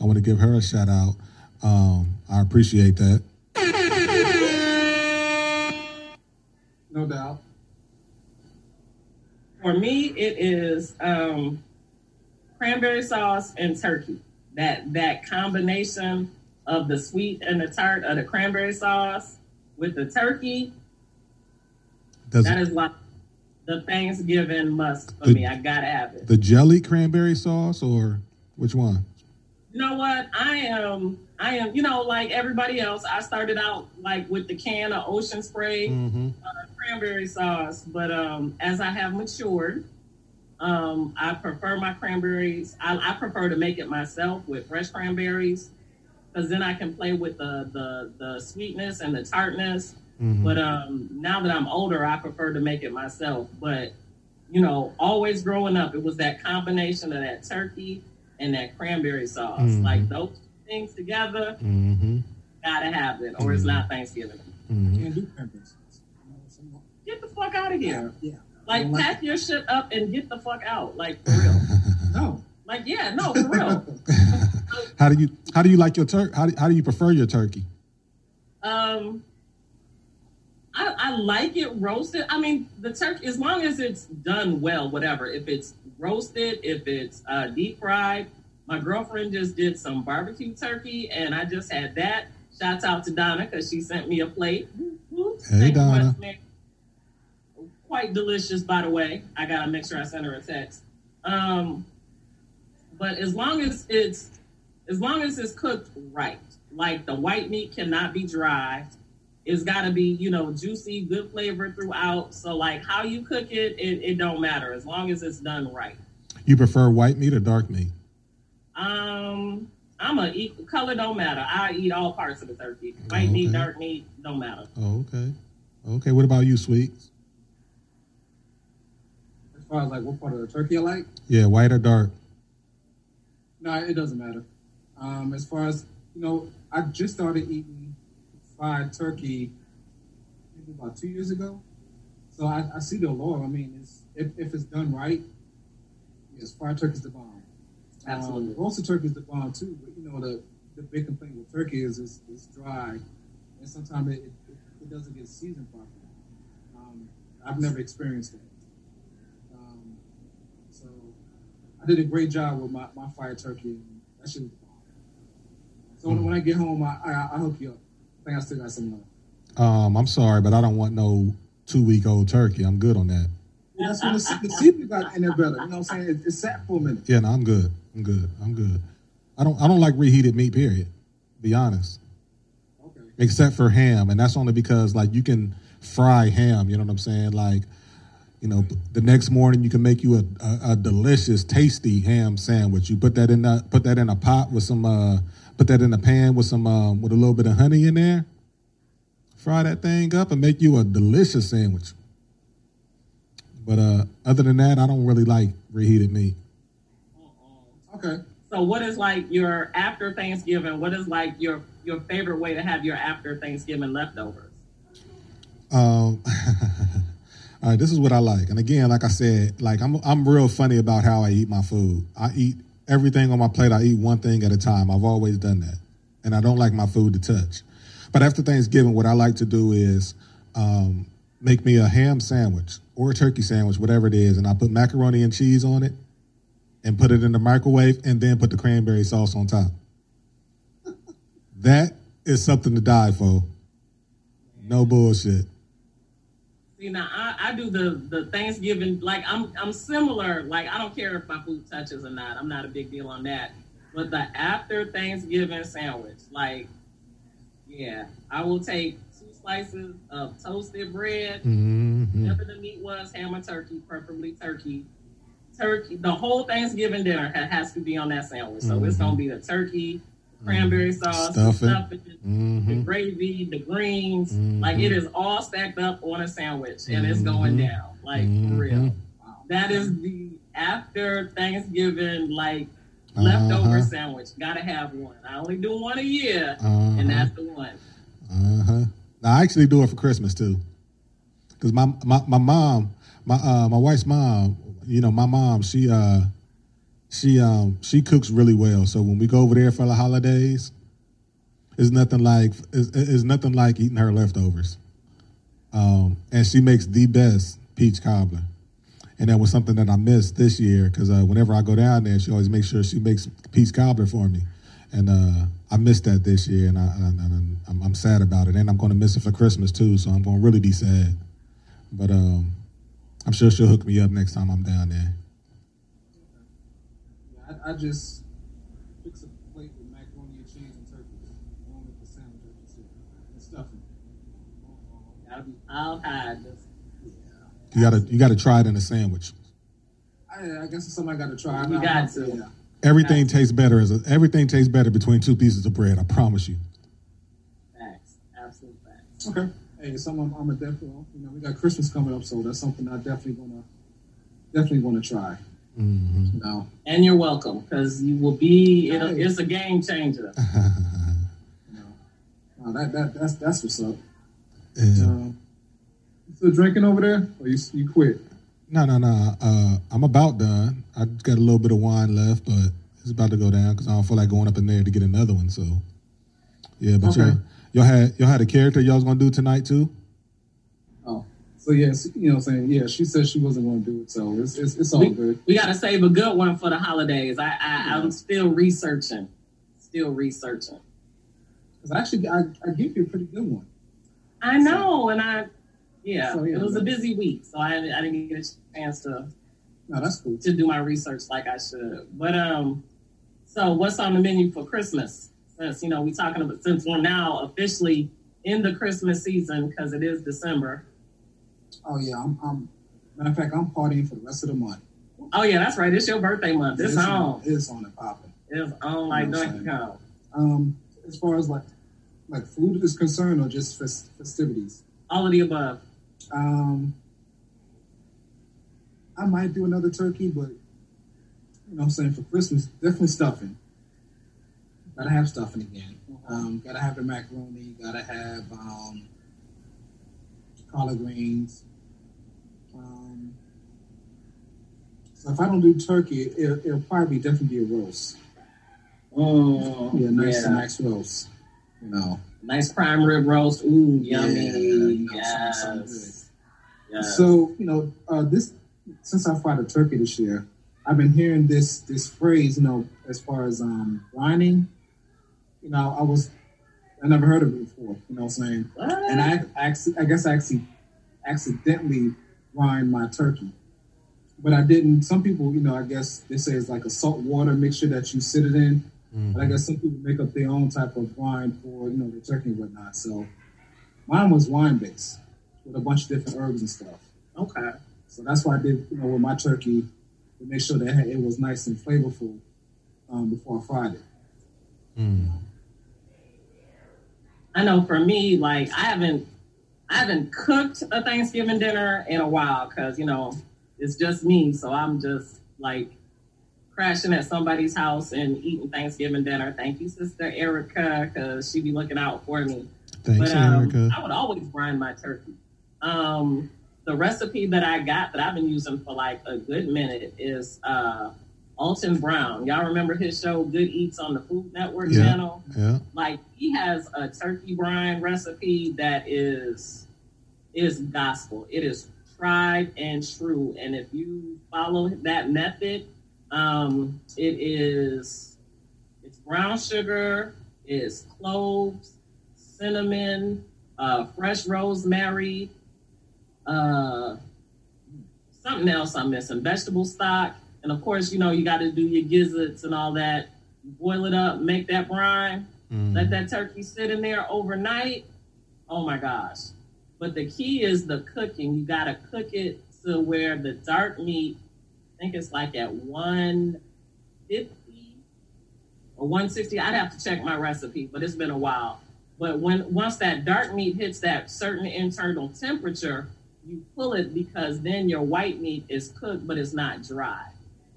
I want to give her a shout out. Um, I appreciate that. No doubt. For me, it is um, cranberry sauce and turkey. That that combination of the sweet and the tart of the cranberry sauce with the turkey. Does That it- is like the Thanksgiving must for The- me. I gotta have it. the jelly cranberry sauce or which one? You know what? I am. I am. You know, like everybody else, I started out like with the can of Ocean Spray Mm-hmm. uh, cranberry sauce, but um, as I have matured, um, I prefer my cranberries. I, I prefer to make it myself with fresh cranberries, because then I can play with the the the sweetness and the tartness. Mm-hmm. But um, now that I'm older, I prefer to make it myself. But you know, always growing up, it was that combination of that turkey and that cranberry sauce. Mhm. Like those things together, Mm-hmm. gotta have it, or it's not Thanksgiving. Mm-hmm. Can't do cranberry sauce. You know, some- Get the fuck out of here. Yeah. Like, pack your shit up and get the fuck out. Like, for real. No. like, yeah, no, for real. how do you how do you like your turkey? How do, how do you prefer your turkey? Um, I, I like it roasted. I mean, the turkey, as long as it's done well, whatever. If it's roasted, if it's uh, deep fried. My girlfriend just did some barbecue turkey, and I just had that. Shouts out to Donna because she sent me a plate. Hey, Thank you Donna. much, man. Quite delicious, by the way. I gotta make sure I send her a text. Um, but as long as it's as long as it's cooked right, like the white meat cannot be dry. It's got to be, you know, juicy, good flavor throughout. So, like, how you cook it, it, it don't matter as long as it's done right. You prefer white meat or dark meat? Um, I'm a equal color don't matter. I eat all parts of the turkey. White meat, Okay. dark meat, don't matter. Oh, okay. Okay. What about you, sweets? As far as like what part of the turkey I like, Yeah, white or dark? no, it doesn't matter. Um, as far as you know, I just started eating fried turkey maybe about two years ago. So I, I see the allure. I mean, it's, if, if it's done right, yes, fried turkey is the bomb. Absolutely. Um, roasted turkey is the bomb too. But you know, the the big complaint with turkey is it's, it's dry, and sometimes it, it, it doesn't get seasoned properly. Um, I've never experienced that. Um, so I did a great job with my, my fried turkey, and that shit was bomb. So when, when I get home, I, I I hook you up. I think I still got some left. Um, I'm sorry, but I don't want no two week old turkey. I'm good on that. Yeah, that's when the, the seafood got in there better. You know what I'm saying? It, it sat for a minute. Yeah, no, I'm good. I'm good. I'm good. I don't I don't like reheated meat. Period. Be honest. Okay. except for ham, and that's only because like you can fry ham. You know what I'm saying? Like, you know, the next morning you can make you a, a, a delicious, tasty ham sandwich. You put that in the put that in a pot with some uh, put that in a pan with some um, with a little bit of honey in there. Fry that thing up and make you a delicious sandwich. But uh, other than that, I don't really like reheated meat. Okay. So, what is like your after Thanksgiving? What is like your your favorite way to have your after Thanksgiving leftovers? Um, all right, this is what I like. And again, like I said, like I'm I'm real funny about how I eat my food. I eat everything on my plate. I eat one thing at a time. I've always done that, and I don't like my food to touch. But after Thanksgiving, what I like to do is um, make me a ham sandwich or a turkey sandwich, whatever it is, and I put macaroni and cheese on it, and put it in the microwave, and then put the cranberry sauce on top. That is something to die for. No bullshit. See now, I, I do the the Thanksgiving like I'm I'm similar. Like I don't care if my food touches or not. I'm not a big deal on that. But the after Thanksgiving sandwich, like, yeah, I will take two slices of toasted bread, hmm whatever the meat was, ham or turkey, preferably turkey. Turkey. The whole Thanksgiving dinner has to be on that sandwich. So it's Mhm. gonna be the turkey, cranberry sauce, Stuffing. the stuffing, the hmm gravy, the greens. Mhm. Like it is all stacked up on a sandwich and it's going down. Like Mhm. for real. That is the after Thanksgiving, like Leftover Uh-huh. sandwich. Gotta have one. I only do one a year, Uh-huh. and that's the one. Uh huh. I actually do it for Christmas too, because my, my my mom, my uh my wife's mom, you know, my mom, she uh she um she cooks really well. So when we go over there for the holidays, it's nothing like it's, it's nothing like eating her leftovers. Um, and she makes the best peach cobbler. And that was something that I missed this year because uh, whenever I go down there, she always makes sure she makes peach cobbler for me. And uh, I missed that this year, and, I, I'm, I'm, I'm sad about it. And I'm going to miss it for Christmas too, so I'm going to really be sad. But um, I'm sure she'll hook me up next time I'm down there. Yeah, I, I just fix a plate with macaroni and cheese and turkey, along with the sandwich I just said, and stuffing. Gotta be all high. Just, You gotta you gotta try it in a sandwich. I, I guess it's something I got to try. You got to. Yeah. Everything tastes better as a, everything tastes better between two pieces of bread. I promise you. facts. Absolute facts. Okay. Hey, something I'm, I'm a definitely. You know, we got Christmas coming up, so that's something I definitely wanna, definitely wanna try. Hmm You know, And you're welcome, because you will be. It'll, it's a game changer. Uh, that that that's that's what's up. Yeah. Um, still drinking over there, or you you quit? No, no, no. Uh, I'm about done. I got a little bit of wine left, but it's about to go down because I don't feel like going up in there to get another one. So, yeah. But Okay. y'all, y'all had y'all had a character y'all was gonna do tonight too. So yes, you know, what I'm saying yeah. She said she wasn't going to do it, so it's it's, it's all We, good. we got to save a good one for the holidays. I, I I'm still researching. Still researching. Because actually, I I give you a pretty good one. I know, and I, yeah, So, yeah, it was a busy week, so I, I didn't get a chance to No, that's cool. to do my research like I should. But um, so what's on the menu for Christmas? Since you know we talking about since we're now officially in the Christmas season because it is December. Oh yeah, I'm. I'm matter of fact, I'm partying for the rest of the month. Oh yeah, that's right. It's your birthday month. It's on. on. It's on and popping. It's on like You know what Donkey Kong. Um, as far as like like food is concerned, or just fest- festivities. All of the above. Um, I might do another turkey, but you know what I'm saying for Christmas, definitely stuffing. Gotta have stuffing again. Um, gotta have the macaroni. Gotta have um, collard greens. Um, so if I don't do turkey, it, it'll probably definitely be a roast. Oh, Yeah, nice, yeah. nice roast. You know. Nice prime rib roast. Ooh, yummy. Yeah, you know, yes. something- something Yes. So you know, uh, this since I fried a turkey this year, I've been hearing this this phrase. You know, as far as um, lining, You know, I was I never heard of it before. You know what I'm saying? What? And I, I, I guess I actually accidentally brined my turkey, but I didn't. Some people, you know, I guess they say it's like a salt water mixture that you sit it in. But I guess some people make up their own type of brine for you know the turkey and whatnot. So mine was wine based with a bunch of different herbs and stuff. okay. So that's why I did, you know, with my turkey to make sure that it it was nice and flavorful um, before I fried it. Mm. I know for me, like I haven't, I haven't cooked a Thanksgiving dinner in a while because you know it's just me, so I'm just like crashing at somebody's house and eating Thanksgiving dinner. Thank you, Sister Erica, because she be looking out for me. Thanks, but um, Erica. I would always brine my turkey. Um, the recipe that I got that I've been using for like a good minute is uh, Alton Brown. Y'all remember his show Good Eats on the Food Network Yeah. channel? Yeah. Like he has a turkey brine recipe that is is gospel. It is tried and true, and if you follow that method, um, it is it's brown sugar, it's cloves, cinnamon, uh, fresh rosemary, uh, something else I'm missing, vegetable stock, and of course, you know you got to do your gizzards and all that. Boil it up, make that brine, Mm. let that turkey sit in there overnight. Oh my gosh! But the key is the cooking. You got to cook it to where the dark meat. I think it's like at one fifty or one sixty. I'd have to check my recipe, but it's been a while. But when once that dark meat hits that certain internal temperature, you pull it because then your white meat is cooked, but it's not dry.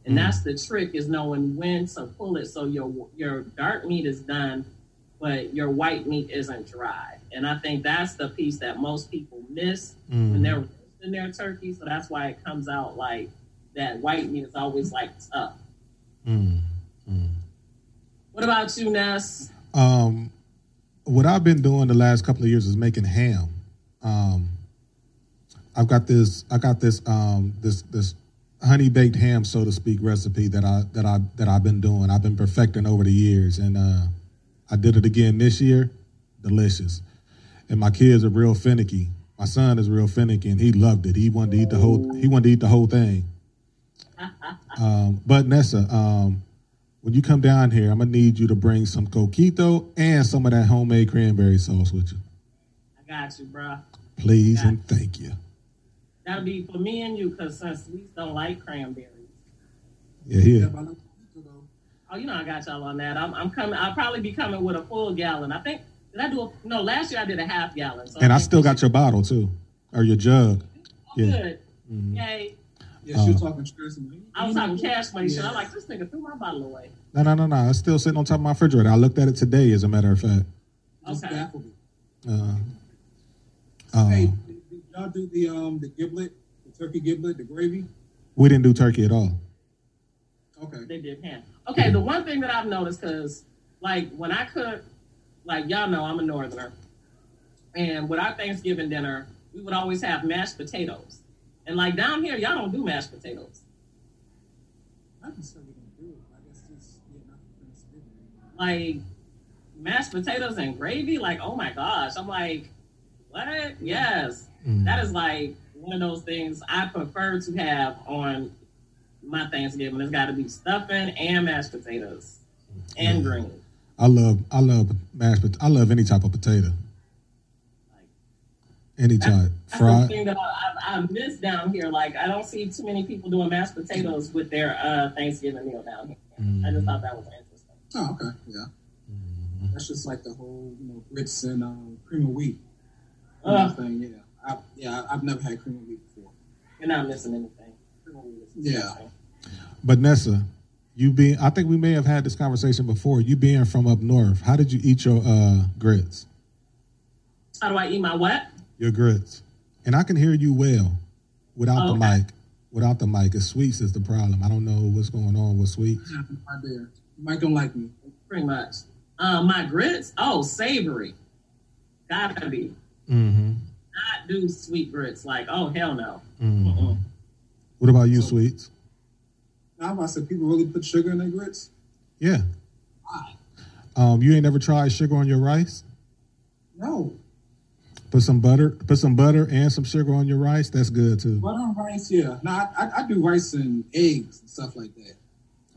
And that's the trick is knowing when to pull it so your your dark meat is done, but your white meat isn't dry. And I think that's the piece that most people miss when they're roasting their turkey. So that's why it comes out like that white meat is always like tough. Mm. What about you, Ness? Um, what I've been doing the last couple of years is making ham. Um, I've got this. I got this. Um, this this honey baked ham, so to speak, recipe that I that I that I've been doing. I've been perfecting over the years, and uh, I did it again this year. Delicious, and my kids are real finicky. My son is real finicky, and he loved it. He wanted to eat the whole. He wanted to eat the whole thing. Um, but Nessa, um, when you come down here, I'm gonna need you to bring some coquito and some of that homemade cranberry sauce with you, I got you, bro. please and thank you. That'll be for me and you, because since we don't like cranberries. Yeah, Yeah, yeah. but I like Coquito, though. Oh, you know I got y'all on that. I'm, I'm coming. I'll probably be coming with a full gallon. I think did I do a no? Last year I did a half gallon. So And I think still got your bottle too, or your jug. should- yeah. Good. Mhm. Yay! Yeah, she was Uh, talking trash. and- I was talking cash money. shit. Yeah. I'm like, this nigga threw my bottle away. No, no, no, no. It's still sitting on top of my refrigerator. I looked at it today, as a matter of fact. Just Okay. baffled me. Uh, uh, Hey, did, did y'all do the um the giblet, the turkey giblet, the gravy? we didn't do turkey at all. Okay. They did ham. Okay, the one thing that I've noticed, because like when I cook, like y'all know, I'm a northerner, and with our Thanksgiving dinner, we would always have mashed potatoes. And like down here, y'all don't do mashed potatoes. I can say we don't do it. I guess just yeah, not for Thanksgiving. Like mashed potatoes and gravy. Like, oh my gosh, I'm like, what? Yes, Mm. that is like one of those things I prefer to have on my Thanksgiving. It's got to be stuffing and mashed potatoes and Yeah. greens. I love, I love mashed. Pot- I love any type of potato, Like, any type, That's fried. thing that I, I, I miss down here. Like, I don't see too many people doing mashed potatoes with their uh, Thanksgiving meal down here. I just thought that was interesting. Oh, okay. Yeah. That's just like the whole, you know, grits and um, cream of wheat you know, Ugh. thing. Yeah. I, yeah, I've never had cream of wheat before. You're not missing anything. Yeah. disgusting. But Nessa, you being, I think we may have had this conversation before. You being from up north, how did you eat your uh, grits? How do I eat my what? Your grits, and I can hear you well without the Okay. mic. Without the mic, it's sweets is the problem. I don't know what's going on with sweets. Right there. Mic don't like me. Pretty much. Um, my grits, oh, savory. Gotta be. Mm-hmm. Not do sweet grits. Like, oh, hell no. mm-hmm. What about you, So- sweets? Now, I said people really put sugar in their grits. Yeah. Why? Um, you ain't never tried sugar on your rice? No. Put some butter, put some butter and some sugar on your rice. That's good too. Butter on rice, yeah. No, I, I, I do rice and eggs and stuff like that.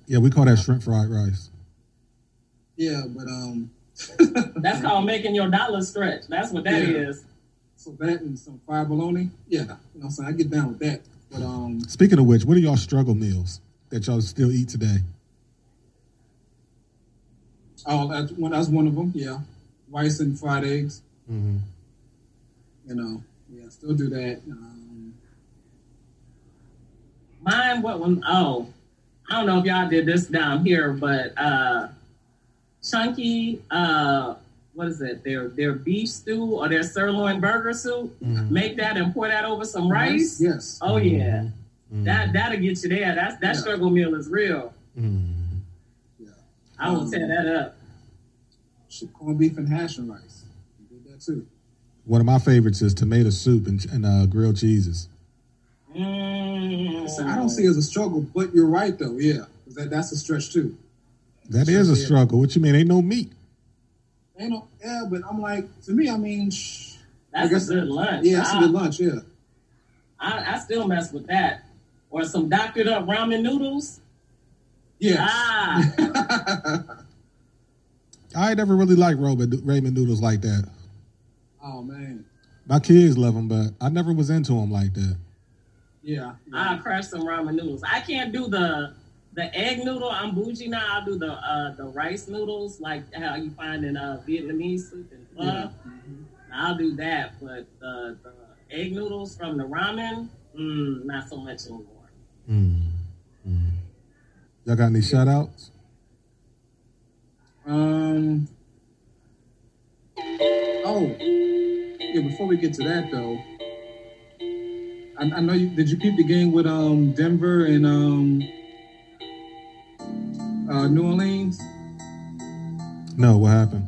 Yeah, we call that shrimp fried rice. Yeah, but um, That's called making your dollar stretch. That's what that Yeah. is. So that and some fried bologna. Yeah, you know, what I'm saying I get down with that. But um, Speaking of which, what are y'all struggle meals that y'all still eat today? oh, that's one. That's one of them. Yeah, rice and fried eggs. Mm-hmm. You know, yeah, still do that. Um, Mine, what one? Oh, I don't know if y'all did this down here, but uh chunky, uh, what is it? Their their beef stew or their sirloin burger soup. Mhm. Make that and pour that over some rice. Yes. Oh yeah, Mhm. that that'll get you there. That's that Yeah. struggle meal is real. Mhm. Yeah. I will Um, tear that up. Shit, corned beef and hash and rice. I did that too. One of my favorites is tomato soup and, and uh, grilled cheeses. Mm. So I don't see it as a struggle, but you're right though. Yeah, that, that's a stretch too. That is a Yeah. struggle. What you mean? Ain't no meat. You know, yeah, but I'm like, to me, I mean, shh, I That's guess- a good lunch. yeah, that's I, a good lunch. Yeah. I, I still mess with that. Or some doctored up ramen noodles. Yeah. Ah. I never really liked ramen, ramen noodles like that. oh man. My kids love them, but I never was into them like that. Yeah. Yeah. crush some ramen noodles. I can't do the the egg noodle. I'm bougie now. I'll do the uh, the rice noodles like how you find in uh, Vietnamese soup and pho. Yeah. Mhm. I'll do that, but the, the egg noodles from the ramen, mm, not so much anymore. Mm. Mm. Y'all got any shout outs? Um. Oh, yeah. Before we get to that, though, I, I know you. Did you keep the game with um Denver and um uh, New Orleans? No, what happened?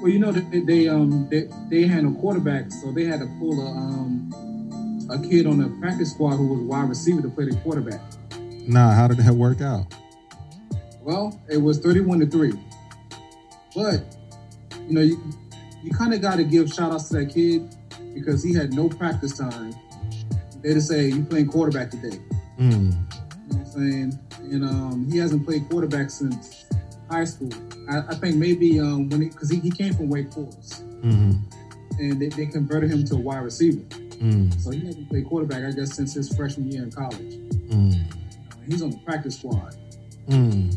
Well, you know they, they um they, they had no quarterback, so they had to pull a um a kid on the practice squad who was wide receiver to play the quarterback. Nah, how did that work out? Well, it was thirty-one to three, but you know you you kind of got to give shout outs to that kid because he had no practice time. They just say you playing quarterback today. Mm. You know what I'm saying? And um, he hasn't played quarterback since high school. I, I think maybe um, when because he, he, came from Wake Forest, Mm-hmm. and they, they converted him to a wide receiver. Mm. So he hasn't played quarterback, I guess, since his freshman year in college. Mm. Uh, he's on the practice squad. Mm.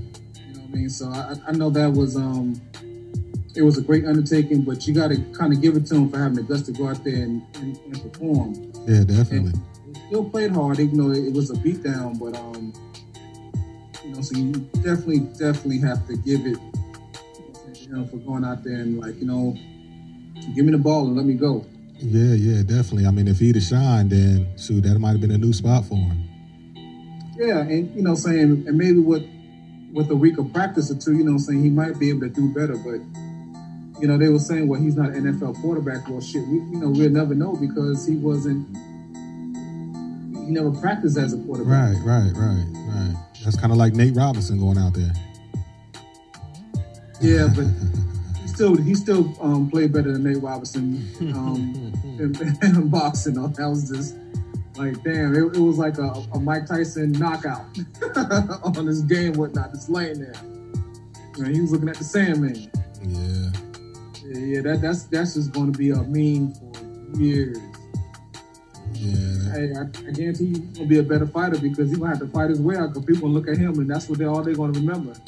You know what I mean? So I, I know that was um, it was a great undertaking, but you got to kind of give it to him for having the guts to go out there and, and, and perform. Yeah, definitely. He still played hard, even though it, was a beatdown. But um, know, so you definitely, definitely have to give it, you know, for going out there and like, you know, give me the ball and let me go. Yeah, yeah, definitely. I mean, if he'd have shined, then shoot, that might have been a new spot for him. Yeah, and you know, saying and maybe with with a week of practice or two, you know, saying he might be able to do better. But you know, they were saying, well, he's not an NFL quarterback. Well, shit, we you know we'll never know because he wasn't. He never practiced as a quarterback. Right, right, right, right. That's kind of like Nate Robinson going out there. Yeah, but he still he still um, played better than Nate Robinson um, in, in boxing. Though. That was just like damn. It, it was like a, a Mike Tyson knockout on his game, whatnot, just laying there. You know, he was looking at the Sandman. Yeah. Yeah, yeah, that that's that's just going to be a meme for years. Yeah. Hey, I, I guarantee you, he's gonna be a better fighter because he's gonna have to fight his way out. Because people look at him, and that's what they all they're gonna remember.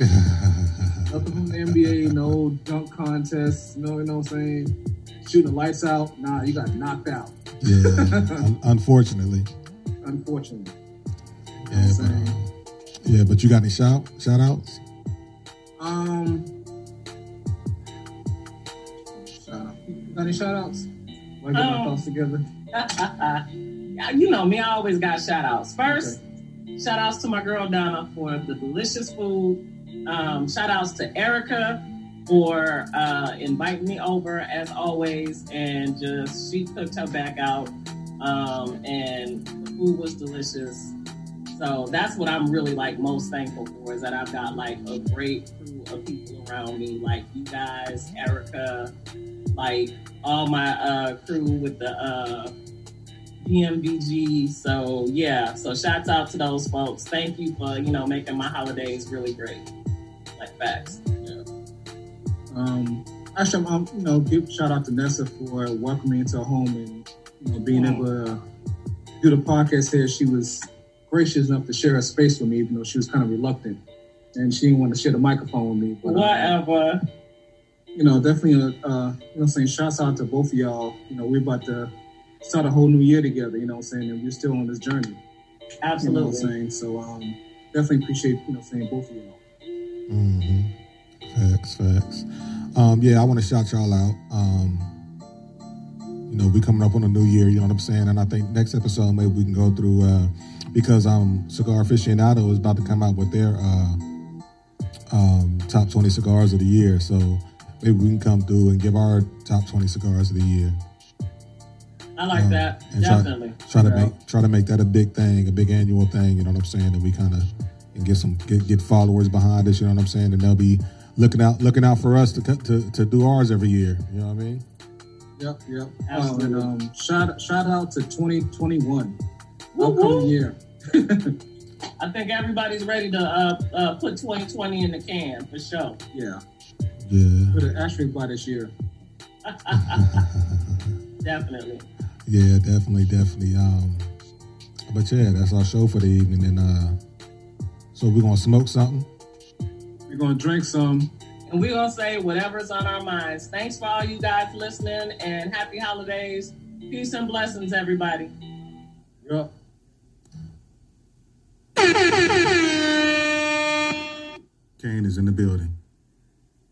Nothing from the NBA, no dunk contests, no, you know what I'm saying? Shooting the lights out. Nah, you got knocked out. yeah. Un- unfortunately. Unfortunately. Yeah, but, um, yeah, but you got any shout shout outs? Um, shout out. Got any shout outs? I get my Um, thoughts together. you know me, I always got shout outs. First, shout outs to my girl Donna for the delicious food. Um, shout outs to Erica for uh, inviting me over as always. And just, she cooked her back out. Um, and the food was delicious. So that's what I'm really like most thankful for is that I've got like a great crew of people around me, like you guys, Erica, like all my uh, crew with the uh, DMVG. So yeah, so shouts out to those folks. Thank you for you know making my holidays really great. Like facts. Yeah. Um, actually, um, you know, give shout out to Nessa for welcoming me into her home and you know being able to do the podcast here. She was gracious enough to share her space with me, even though she was kind of reluctant, and she didn't want to share the microphone with me. But uh, Whatever. You know, definitely, uh, uh, you know, saying shouts out to both of y'all. You know, we're about to start a whole new year together. You know, what I'm saying, and we're still on this journey. You know, what I'm Absolutely. saying, so um, definitely appreciate you know saying both of y'all. hmm Facts, facts. Um, yeah, I want to shout y'all out. Um, you know, we coming up on a new year, you know what I'm saying? And I think next episode maybe we can go through uh because um Cigar Aficionado is about to come out with their uh um top twenty cigars of the year. So maybe we can come through and give our top twenty cigars of the year. I like Um, that. and try- Definitely. Try to Yeah. make try to make that a big thing, a big annual thing, you know what I'm saying? That we kinda and get some get, get followers behind us, you know what I'm saying? And they'll be looking out looking out for us to cut- to to do ours every year. You know what I mean? Yep, yep. Oh, Absolutely. and um, shout shout out to 2021, Woo upcoming woo. year. I think everybody's ready to uh, uh, put 2020 in the can for sure. Yeah, Yeah. put an asterisk by this year. Definitely. Yeah, definitely, definitely. Um, but yeah, that's our show for the evening. And uh, so we're gonna smoke something. We're gonna drink some. And we're going to say whatever's on our minds. Thanks for all you guys listening and happy holidays. Peace and blessings, everybody. Yep. Kane is in the building.